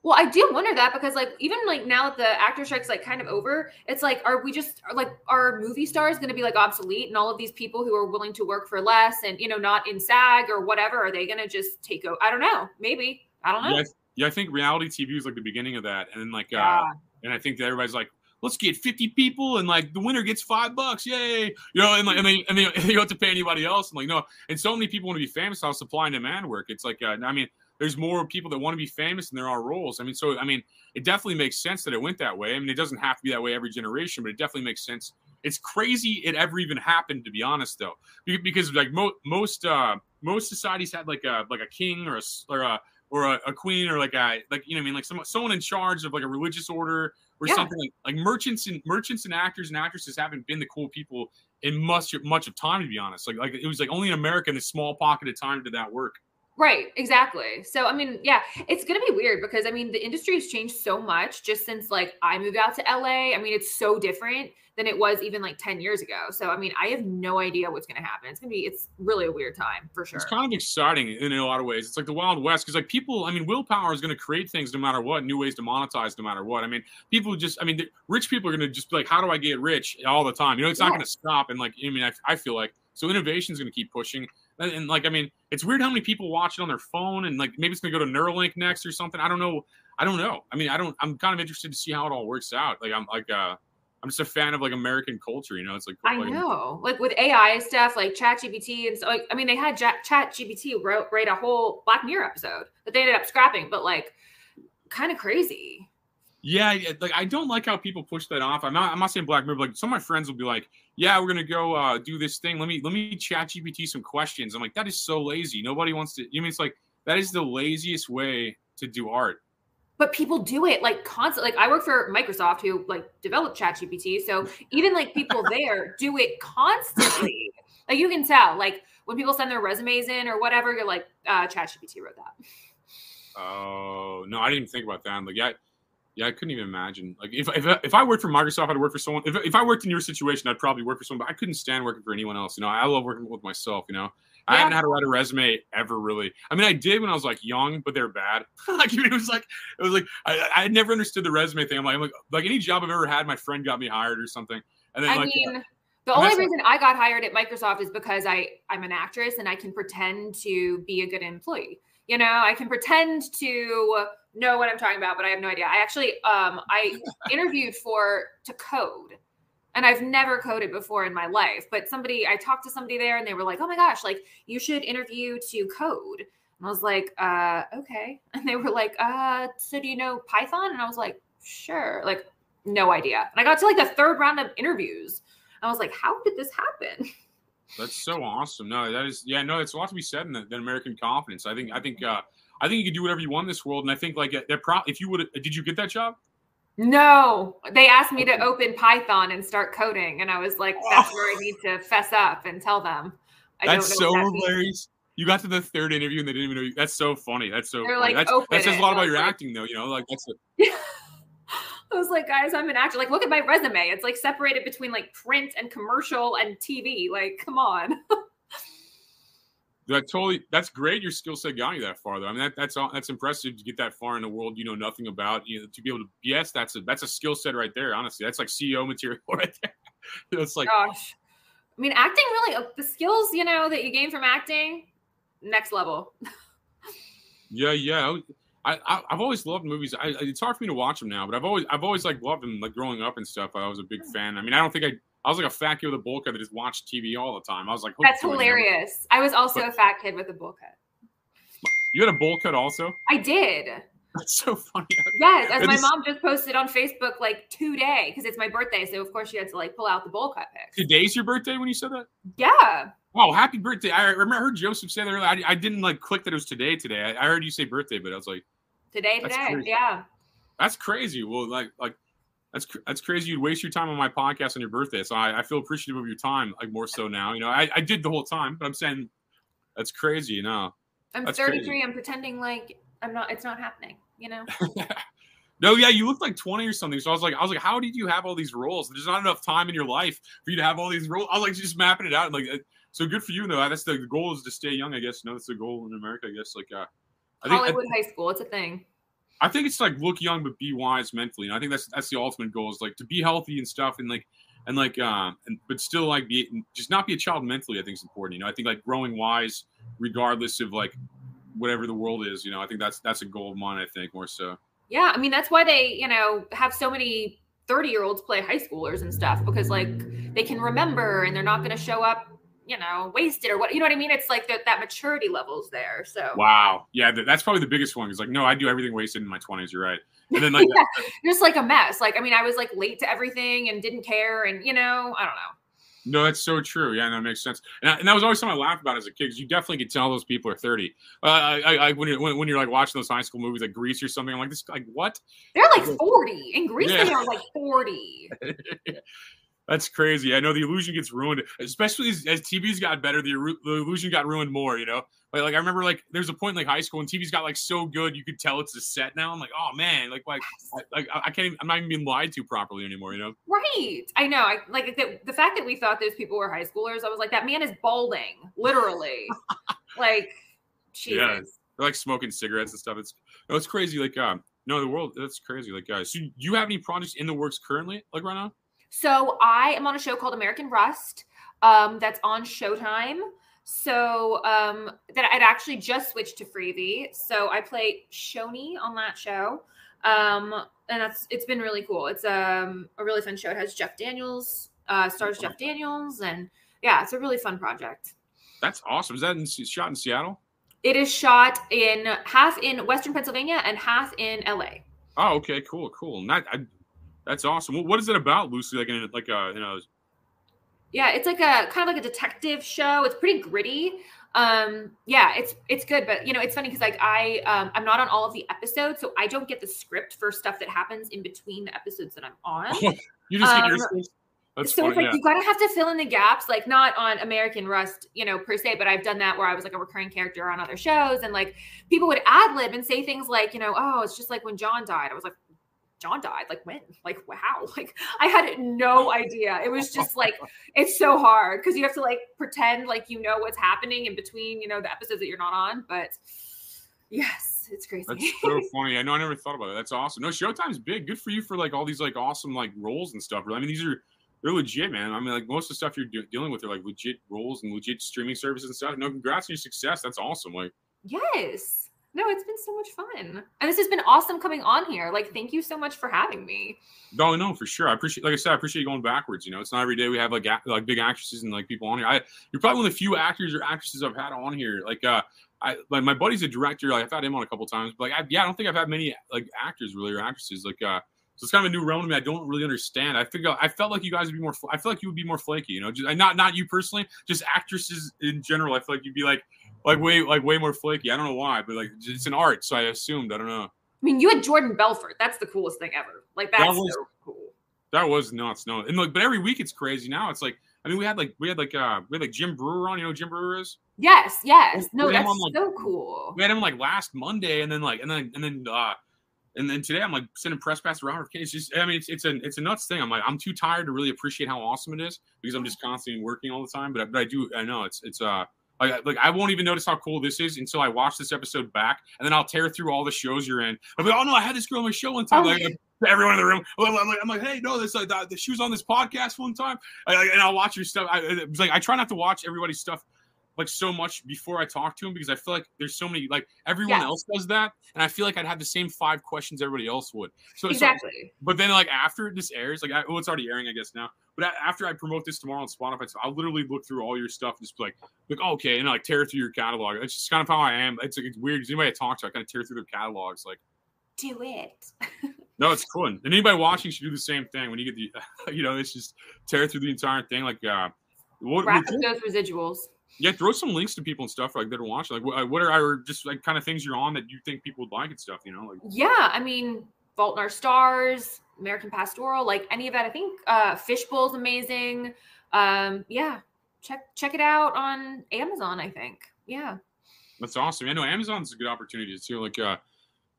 [SPEAKER 14] Well, I do wonder that because like even like now that the actor strike's like kind of over, it's like are we just are, like are movie stars going to be like obsolete and all of these people who are willing to work for less and you know not in SAG or whatever are they going to just take over? I don't know. Maybe I don't know.
[SPEAKER 13] yeah, I- yeah, I think reality TV was like the beginning of that, and then like, uh, and I think that everybody's like. Let's get 50 people and like the winner gets five bucks. Yay. You know, and like, and they, and they, they don't have to pay anybody else. I'm like, no. And so many people want to be famous. How supply and demand work. It's like, uh, I mean, there's more people that want to be famous than there are roles. I mean, so, I mean, it definitely makes sense that it went that way. I mean, it doesn't have to be that way every generation, but it definitely makes sense. It's crazy it ever even happened, to be honest, though, because like mo- most, uh, most societies had like a, like a king or a, or a, or a, a queen or like a, like, you know, what I mean, like someone, someone in charge of like a religious order or
[SPEAKER 14] Yeah.
[SPEAKER 13] something like, like merchants and merchants and actors and actresses haven't been the cool people in much, much of time, to be honest. Like, like it was like only in America in a small pocket of time did that work.
[SPEAKER 14] Right, exactly. So I mean, yeah, it's gonna be weird because I mean the industry has changed so much just since like I moved out to LA. I mean, it's so different than it was even like 10 years ago. So I mean, I have no idea what's gonna happen. It's gonna be it's really a weird time for sure.
[SPEAKER 13] It's kind of exciting in a lot of ways. It's like the Wild West because like people, I mean, willpower is going to create things no matter what, new ways to monetize no matter what. I mean, people just, I mean, the, rich people are going to just be like, how do I get rich all the time? You know, it's not going to stop. And like, I mean, I, I feel like so innovation is going to keep pushing. And, and, like, I mean, it's weird how many people watch it on their phone and like maybe it's to go to Neuralink next or something. I don't know. I don't know. I mean, I don't. I'm kind of interested to see how it all works out. Like, I'm like, uh, I'm just a fan of like American culture. You know, it's like
[SPEAKER 14] I
[SPEAKER 13] like,
[SPEAKER 14] know, like with AI stuff, like ChatGPT, and so like, I mean, they had Ja- ChatGPT wrote write a whole Black Mirror episode that they ended up scrapping, but like, kind of crazy.
[SPEAKER 13] Yeah, yeah, like I don't like how people push that off. I'm not. I'm not saying Black Mirror. Like some of my friends will be like, "Yeah, we're gonna go uh, do this thing. Let me let me chat GPT some questions." I'm like, that is so lazy. Nobody wants to. You mean it's like that is the laziest way to do art.
[SPEAKER 14] But people do it like constantly. Like I work for Microsoft, who like developed ChatGPT, so even like people there do it constantly. like you can tell, like when people send their resumes in or whatever, you're like, uh, ChatGPT wrote that.
[SPEAKER 13] Oh no, I didn't even think about that. Like, yeah, yeah, I couldn't even imagine. Like, if if, if I worked for Microsoft, I'd work for someone. If, if I worked in your situation, I'd probably work for someone. But I couldn't stand working for anyone else. You know, I love working with myself. You know, I haven't had to write a resume ever really. I mean, I did when I was like young, but they're bad. like, it was like it was like I, I never understood the resume thing. I'm like, I'm like, like any job I've ever had, my friend got me hired or something. And then
[SPEAKER 14] I
[SPEAKER 13] like,
[SPEAKER 14] mean, the
[SPEAKER 13] and
[SPEAKER 14] only
[SPEAKER 13] that's like-
[SPEAKER 14] reason I got hired at Microsoft is because I I'm an actress and I can pretend to be a good employee. You know, I can pretend to know what I'm talking about, but I have no idea. I actually um I interviewed for to code. And I've never coded before in my life, but somebody I talked to somebody there and they were like, "Oh my gosh, like you should interview to code." And I was like, "Uh, okay." And they were like, "Uh, so do you know Python?" And I was like, "Sure." Like no idea. And I got to like the third round of interviews. I was like, how did this happen?
[SPEAKER 13] That's so awesome. No, that is yeah, no, it's a lot to be said in the, the American confidence. I think I think uh I think you can do whatever you want in this world. And I think like that pro if you would did you get that job?
[SPEAKER 14] No, they asked me to open Python and start coding. And I was like, that's where I oh. need to fess up and tell them. I
[SPEAKER 13] That's so
[SPEAKER 14] that means.
[SPEAKER 13] hilarious. You got to the third interview and they didn't even know you. That's so funny. That's so
[SPEAKER 14] They're
[SPEAKER 13] funny.
[SPEAKER 14] like,
[SPEAKER 13] That's,
[SPEAKER 14] "Open
[SPEAKER 13] that says
[SPEAKER 14] it."
[SPEAKER 13] a lot about your
[SPEAKER 14] like-
[SPEAKER 13] acting though, you know, like that's a,
[SPEAKER 14] I was like, guys, I'm an actor. Like, look at my resume. It's like separated between like print and commercial and TV. Like, come on.
[SPEAKER 13] that totally that's great. Your skill set got you that far though. I mean that, that's all that's impressive to get that far in a world you know nothing about. You know, to be able to yes, that's a that's a skill set right there, honestly. That's like CEO material right there. it's like
[SPEAKER 14] Gosh. I mean, acting really, uh, the skills, you know, that you gain from acting, next level.
[SPEAKER 13] Yeah, yeah. I, I I've always loved movies. I, it's hard for me to watch them now, but I've always I've always like loved them. Like growing up and stuff, I was a big fan. I mean, I don't think I I was like a fat kid with a bowl cut that just watched TV all the time. I was like,
[SPEAKER 14] That's
[SPEAKER 13] to it, you know?
[SPEAKER 14] hilarious. I was also
[SPEAKER 13] But-
[SPEAKER 14] a fat kid with a bowl cut.
[SPEAKER 13] You had a bowl cut also.
[SPEAKER 14] I did.
[SPEAKER 13] That's so funny.
[SPEAKER 14] Yes, as
[SPEAKER 13] And
[SPEAKER 14] my
[SPEAKER 13] this-
[SPEAKER 14] mom just posted on Facebook like today because it's my birthday, so of course she had to like pull out the bowl cut pic.
[SPEAKER 13] Today's your birthday when you said that.
[SPEAKER 14] Yeah,
[SPEAKER 13] Oh, happy birthday! I remember I heard Joseph say that earlier. I, I didn't like click that it was today. Today, I, I heard you say birthday, but I was like,
[SPEAKER 14] today, today,
[SPEAKER 13] crazy.
[SPEAKER 14] yeah.
[SPEAKER 13] that's crazy. Well, like like that's that's crazy. You'd waste your time on my podcast on your birthday. So I, I feel appreciative of your time, like more so now. You know, I, I did the whole time, but I'm saying that's crazy. You know,
[SPEAKER 14] I'm
[SPEAKER 13] That's
[SPEAKER 14] 33.
[SPEAKER 13] crazy.
[SPEAKER 14] I'm pretending like I'm not. It's not happening. You know.
[SPEAKER 13] No, yeah, you look like 20 or something. So I was like, I was like, how did you have all these roles? There's not enough time in your life for you to have all these roles. I was like, just mapping it out. Like, uh, so good for you though. That's the, the goal is to stay young. I guess. No, that's the goal in America. I guess. Like, uh, I think I,
[SPEAKER 14] Hollywood high school. It's a thing.
[SPEAKER 13] I think it's like look young but be wise mentally. And I think that's that's the ultimate goal is like to be healthy and stuff and like and like um and but still like be just not be a child mentally. I think is important. You know, I think like growing wise regardless of like whatever the world is. You know, I think that's that's a goal of mine. I think more so.
[SPEAKER 14] Yeah, I mean that's why they, you know, have so many 30 year olds play high schoolers and stuff because like they can remember and they're not going to show up, you know, wasted or what. You know what I mean? It's like that that maturity level's there. So
[SPEAKER 13] Wow. Yeah, th- that's probably the biggest one. Is like, no, I do everything wasted in my twenties. You're right. And then like,
[SPEAKER 14] yeah, just like a mess. Like I mean, I was like late to everything and didn't care, and you know, I don't know.
[SPEAKER 13] no, that's so true. Yeah, no, it makes sense. And, I, and that was always something I laughed about as a kid. Because you definitely could tell those people are thirty. Uh, I, I, when you're when, when you're like watching those high school movies like Grease or something, I'm like, this like what?
[SPEAKER 14] They're like 40 in Grease. they are like 40.
[SPEAKER 13] That's crazy. I know the illusion gets ruined, especially as, as TV's got better. The, the illusion got ruined more. You know, like, like I remember like there's a point in like high school when TV's got like so good you could tell it's a set now. I'm like, oh man, like like I, like I can't. Even, I'm not even being lied to properly anymore. You know.
[SPEAKER 14] Right. I know. I like the, the fact that we thought those people were high schoolers. I was like, that man is balding, literally. like, Jesus.
[SPEAKER 13] Yeah, they're like smoking cigarettes and stuff. It's no, it's crazy. Like, um, no, the world. That's crazy. Like, guys, so you have any projects in the works currently, like right now?
[SPEAKER 14] So I am on a show called American Rust. Um, that's on Showtime. So um, that I'd actually just switched to Freevee. So I play Shoni on that show. Um, and that's it's been really cool. It's um, a really fun show. It has Jeff Daniels, uh, stars Jeff Daniels, and yeah, it's a really fun project.
[SPEAKER 13] That's awesome. Is that in, shot in Seattle?
[SPEAKER 14] It is shot in half in Western Pennsylvania and half in LA.
[SPEAKER 13] Oh, okay, cool, cool. Not, I, that's awesome. What, what is it about, Lucy? Like in like a you know?
[SPEAKER 14] Yeah, it's like a kind of like a detective show. It's pretty gritty. Um, yeah, it's it's good, but you know, it's funny because like I um, I'm not on all of the episodes, so I don't get the script for stuff that happens in between the episodes that I'm on.
[SPEAKER 13] you just
[SPEAKER 14] um,
[SPEAKER 13] get your? That's
[SPEAKER 14] so
[SPEAKER 13] funny,
[SPEAKER 14] it's like
[SPEAKER 13] yeah.
[SPEAKER 14] you gotta have to fill in the gaps, like not on American Rust, you know, per se, but I've done that where I was like a recurring character on other shows, and like people would ad lib and say things like, you know, oh, it's just like when John died. I was like, John died, like when? Like wow, like I had no idea. It was just like it's so hard because you have to like pretend like you know what's happening in between, you know, the episodes that you're not on. But yes, it's crazy.
[SPEAKER 13] That's so funny. I know I never thought about it. That's awesome. No, Showtime's big. Good for you for like all these like awesome like roles and stuff. I mean, these are they're legit, man. I mean, like most of the stuff you're de- dealing with are like legit roles and legit streaming services and stuff. No, congrats on your success. That's awesome. Like,
[SPEAKER 14] Yes. No, it's been so much fun. And this has been awesome coming on here. Like, thank you so much for having me.
[SPEAKER 13] no, no, for sure. I appreciate, like I said, I appreciate you going backwards. You know, it's not every day we have like a- like big actresses and like people on here. I you're probably one of the few actors or actresses I've had on here. Like, uh, I like my buddy's a director. Like, I've had him on a couple times. But like, I, yeah, I don't think I've had many like actors really or actresses. Like, uh, so it's kind of a new realm to me. I don't really understand. I figure I felt like you guys would be more. I feel like you would be more flaky. You know, just not not you personally, just actresses in general. I feel like you'd be like like way like way more flaky. I don't know why, but like it's an art, so I assumed. I don't know.
[SPEAKER 14] I mean, you had Jordan Belfort. That's the coolest thing ever. Like, that's
[SPEAKER 13] That was-
[SPEAKER 14] so cool.
[SPEAKER 13] That was nuts. No, and like, but every week it's crazy. Now it's like, I mean, we had like we had like uh we had like Jim Breuer on. You know, Jim Breuer is.
[SPEAKER 14] Yes, yes. No,
[SPEAKER 13] We
[SPEAKER 14] that's
[SPEAKER 13] on, like-
[SPEAKER 14] so cool.
[SPEAKER 13] We had him like last Monday, and then like and then and then uh and then today I'm like sending press pass Kennedy. It's just I mean it's it's a it's a nuts thing. I'm like I'm too tired to really appreciate how awesome it is because I'm just constantly working all the time. But I, but I do I know it's it's uh like like I won't even notice how cool this is until I watch this episode back, and then I'll tear through all the shows you're in. I'm like, oh no, I had this girl on my show one time.
[SPEAKER 14] Oh,
[SPEAKER 13] Like, everyone in the room. I'm like, I'm like, hey, no, this uh, like that, she was on this podcast one time, and I'll watch your stuff. I, it's like I try not to watch everybody's stuff like so much before I talk to him because I feel like there's so many like everyone
[SPEAKER 14] Yes.
[SPEAKER 13] else does that, and I feel like I'd have the same five questions everybody else would. So so-
[SPEAKER 14] Exactly.
[SPEAKER 13] but then like after this airs, like I, well, it's already airing, I guess now. But a- after I promote this tomorrow on Spotify, so I'll literally look through all your stuff and just be like, like oh, okay, and like tear through your catalog. It's just kind of how I am. It's like it's weird because anybody I talk to, I kind of tear through their catalogs. Like,
[SPEAKER 14] Do it.
[SPEAKER 13] no, it's cool. And anybody watching should do the same thing. When you get the, you know, it's just tear through the entire thing. Like, uh, what,
[SPEAKER 14] Wrap up those residuals.
[SPEAKER 13] Yeah, throw some links to people and stuff like that are watching. Like, what, are are just like kind of things you're on that you think people would like and stuff. You know, like
[SPEAKER 14] Yeah, I mean, Fault in Our Stars, American Pastoral, like any of that. I think uh Fishbowl's amazing. Um, yeah, check check it out on Amazon, I think. Yeah.
[SPEAKER 13] That's awesome. I know Amazon's a good opportunity too. Like, uh,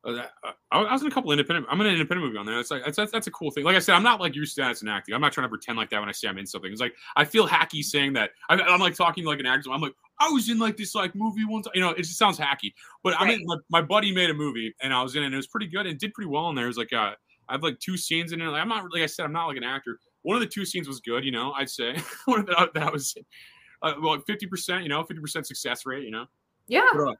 [SPEAKER 13] I I was in a couple independent. I'm in an independent movie on there. It's like that's, that's, that's a cool thing. Like I said, I'm not like your status in acting. I'm not trying to pretend like that when I say I'm in something. It's like I feel hacky saying that. I, I'm like talking like an actor. I'm like I was in like this like movie once. You know, it just sounds hacky. But I mean, my, my buddy made a movie and I was in it. and It was pretty good and did pretty well in there. It was like uh, I have like two scenes in it. Like, I'm not like I said, I'm not like an actor. One of the two scenes was good. You know, I'd say one of the, that was uh, well, 50 percent. You know, 50 percent success rate. You know.
[SPEAKER 14] Yeah.
[SPEAKER 13] But, uh,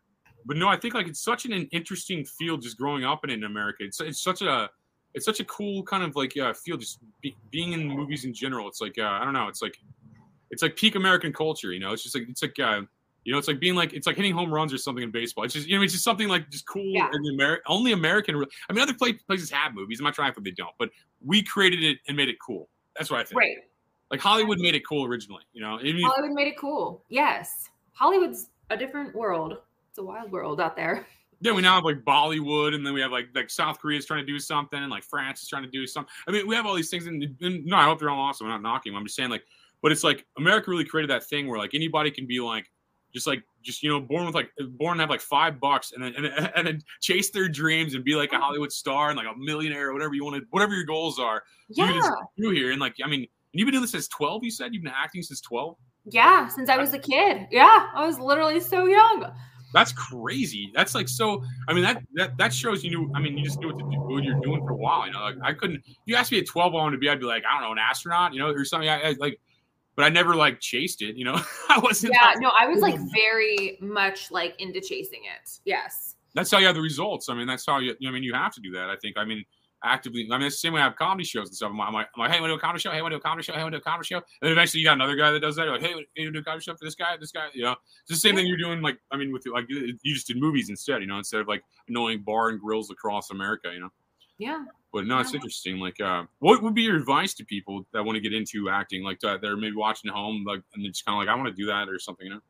[SPEAKER 13] but no, I think like it's such an, an interesting field just growing up in, in America. It's it's such a it's such a cool kind of like uh, field just be, being in movies in general. It's like uh, I don't know. It's like it's like peak American culture. You know, it's just like it's like uh, you know, it's like being like it's like hitting home runs or something in baseball. It's just you know, it's just something like just cool
[SPEAKER 14] Yeah.
[SPEAKER 13] the American. Only American. I mean, other pla- places have movies. I'm not trying to say they don't, but we created it and made it cool. That's what I think.
[SPEAKER 14] Right.
[SPEAKER 13] Like Hollywood made it cool originally. You know, I mean,
[SPEAKER 14] Hollywood made it cool. Yes. Hollywood's a different world. It's a wild world out there.
[SPEAKER 13] Yeah, we now have like Bollywood, and then we have like like South Korea's trying to do something, and like France is trying to do something. I mean, we have all these things, and, and no, I hope they're all awesome. I'm not knocking. them. I'm just saying, like, but it's like America really created that thing where like anybody can be like, just like just you know, born with like born and have like five bucks, and then and, then- and then chase their dreams and be like a Hollywood star and like a millionaire or whatever you want to, whatever your goals are. You can just
[SPEAKER 14] Yeah.
[SPEAKER 13] do here, and like, I mean, you've been doing this since 12. You said you've been acting since 12.
[SPEAKER 14] Yeah, since I was a kid. Yeah, I was literally so young.
[SPEAKER 13] That's crazy. That's like so. I mean, that that that shows you knew. I mean, you just knew what, to do, what you're doing for a while. You know, like I couldn't. You asked me at 12 what I wanted to be. I'd be like, I don't know, an astronaut. You know, or something. I, I like, but I never like chased it. You know, I wasn't.
[SPEAKER 14] Yeah, no, I was like very much like into chasing it. Yes.
[SPEAKER 13] That's how you have the results. I mean, that's how you. I mean, you have to do that. I think. I mean, actively. I mean, it's the same way I have comedy shows and stuff. I'm like, I'm like, I'm like hey, want to do a comedy show? Hey, want to do a comedy show? Hey, want to do a comedy show? And then eventually, you got another guy that does that. You're like, hey, want to do a comedy show for this guy? This guy, you know, it's the same thing you're doing. Like, I mean, with like you just did movies instead. You know, instead of like annoying bar and grills across America. You know.
[SPEAKER 14] Yeah.
[SPEAKER 13] But no, it's interesting. Like, uh, what would be your advice to people that want to get into acting? Like, that they're maybe watching at home, like, and they're just kind of like, I want to do that or something. You know.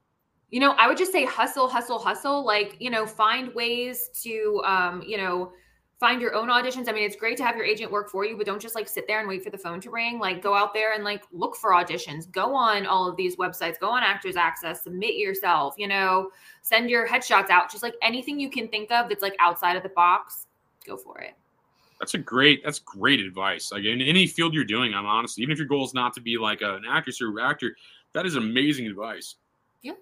[SPEAKER 14] You know, I would just say hustle, hustle, hustle. Like, you know, find ways to, um, you know, find your own auditions. I mean, it's great to have your agent work for you, but don't just like sit there and wait for the phone to ring. Like, go out there and like look for auditions. Go on all of these websites. Go on Actors Access. Submit yourself. You know, send your headshots out. Just like anything you can think of that's like outside of the box. Go for it.
[SPEAKER 13] That's a great. That's great advice. Like in any field you're doing, I'm honestly, even if your goal is not to be like an actress or actor, that is amazing advice.
[SPEAKER 14] Yeah,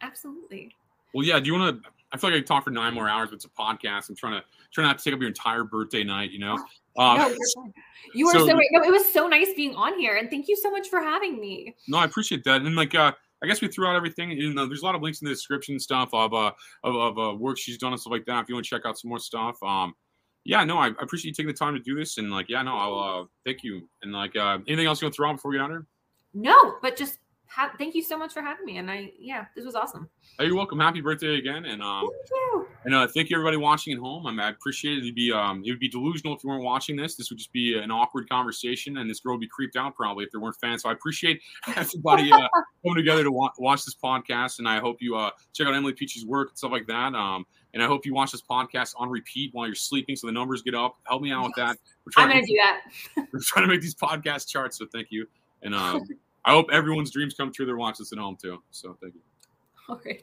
[SPEAKER 14] absolutely.
[SPEAKER 13] Well, yeah. Do you want to? I feel like I could talk for nine more hours, but it's a podcast. I'm trying to try not to take up your entire birthday night. You know. Um,
[SPEAKER 14] no, fine. you are
[SPEAKER 13] so-
[SPEAKER 14] so. No, it was so nice being on here, and thank you so much for having me.
[SPEAKER 13] No, I appreciate that. And like, uh, I guess we threw out everything. You know, there's a lot of links in the description and stuff of uh of, of uh, work she's done and stuff like that. If you want to check out some more stuff, um, yeah, no, I, I appreciate you taking the time to do this. And like, yeah, no, I'll uh, thank you. And like, uh, anything else you want to throw out before we get out here?
[SPEAKER 14] No, but just ha- thank you so much for having me, and I yeah, this was awesome.
[SPEAKER 13] Hey, you're welcome. Happy birthday again. And um, and uh, thank you everybody watching at home. I, mean, I appreciate it. It'd be um, it would be delusional if you weren't watching this. This would just be an awkward conversation, and this girl would be creeped out probably if there weren't fans. So I appreciate everybody uh, coming together to wa- watch this podcast, and I hope you uh, check out Emily Peachy's work and stuff like that. Um, and I hope you watch this podcast on repeat while you're sleeping, so the numbers get up. Help me out with that. We're
[SPEAKER 14] I'm gonna do that.
[SPEAKER 13] We're trying to make these podcast charts, so thank you. And uh, I hope everyone's dreams come true. They're watching this at home too. So thank you.
[SPEAKER 14] Alrighty.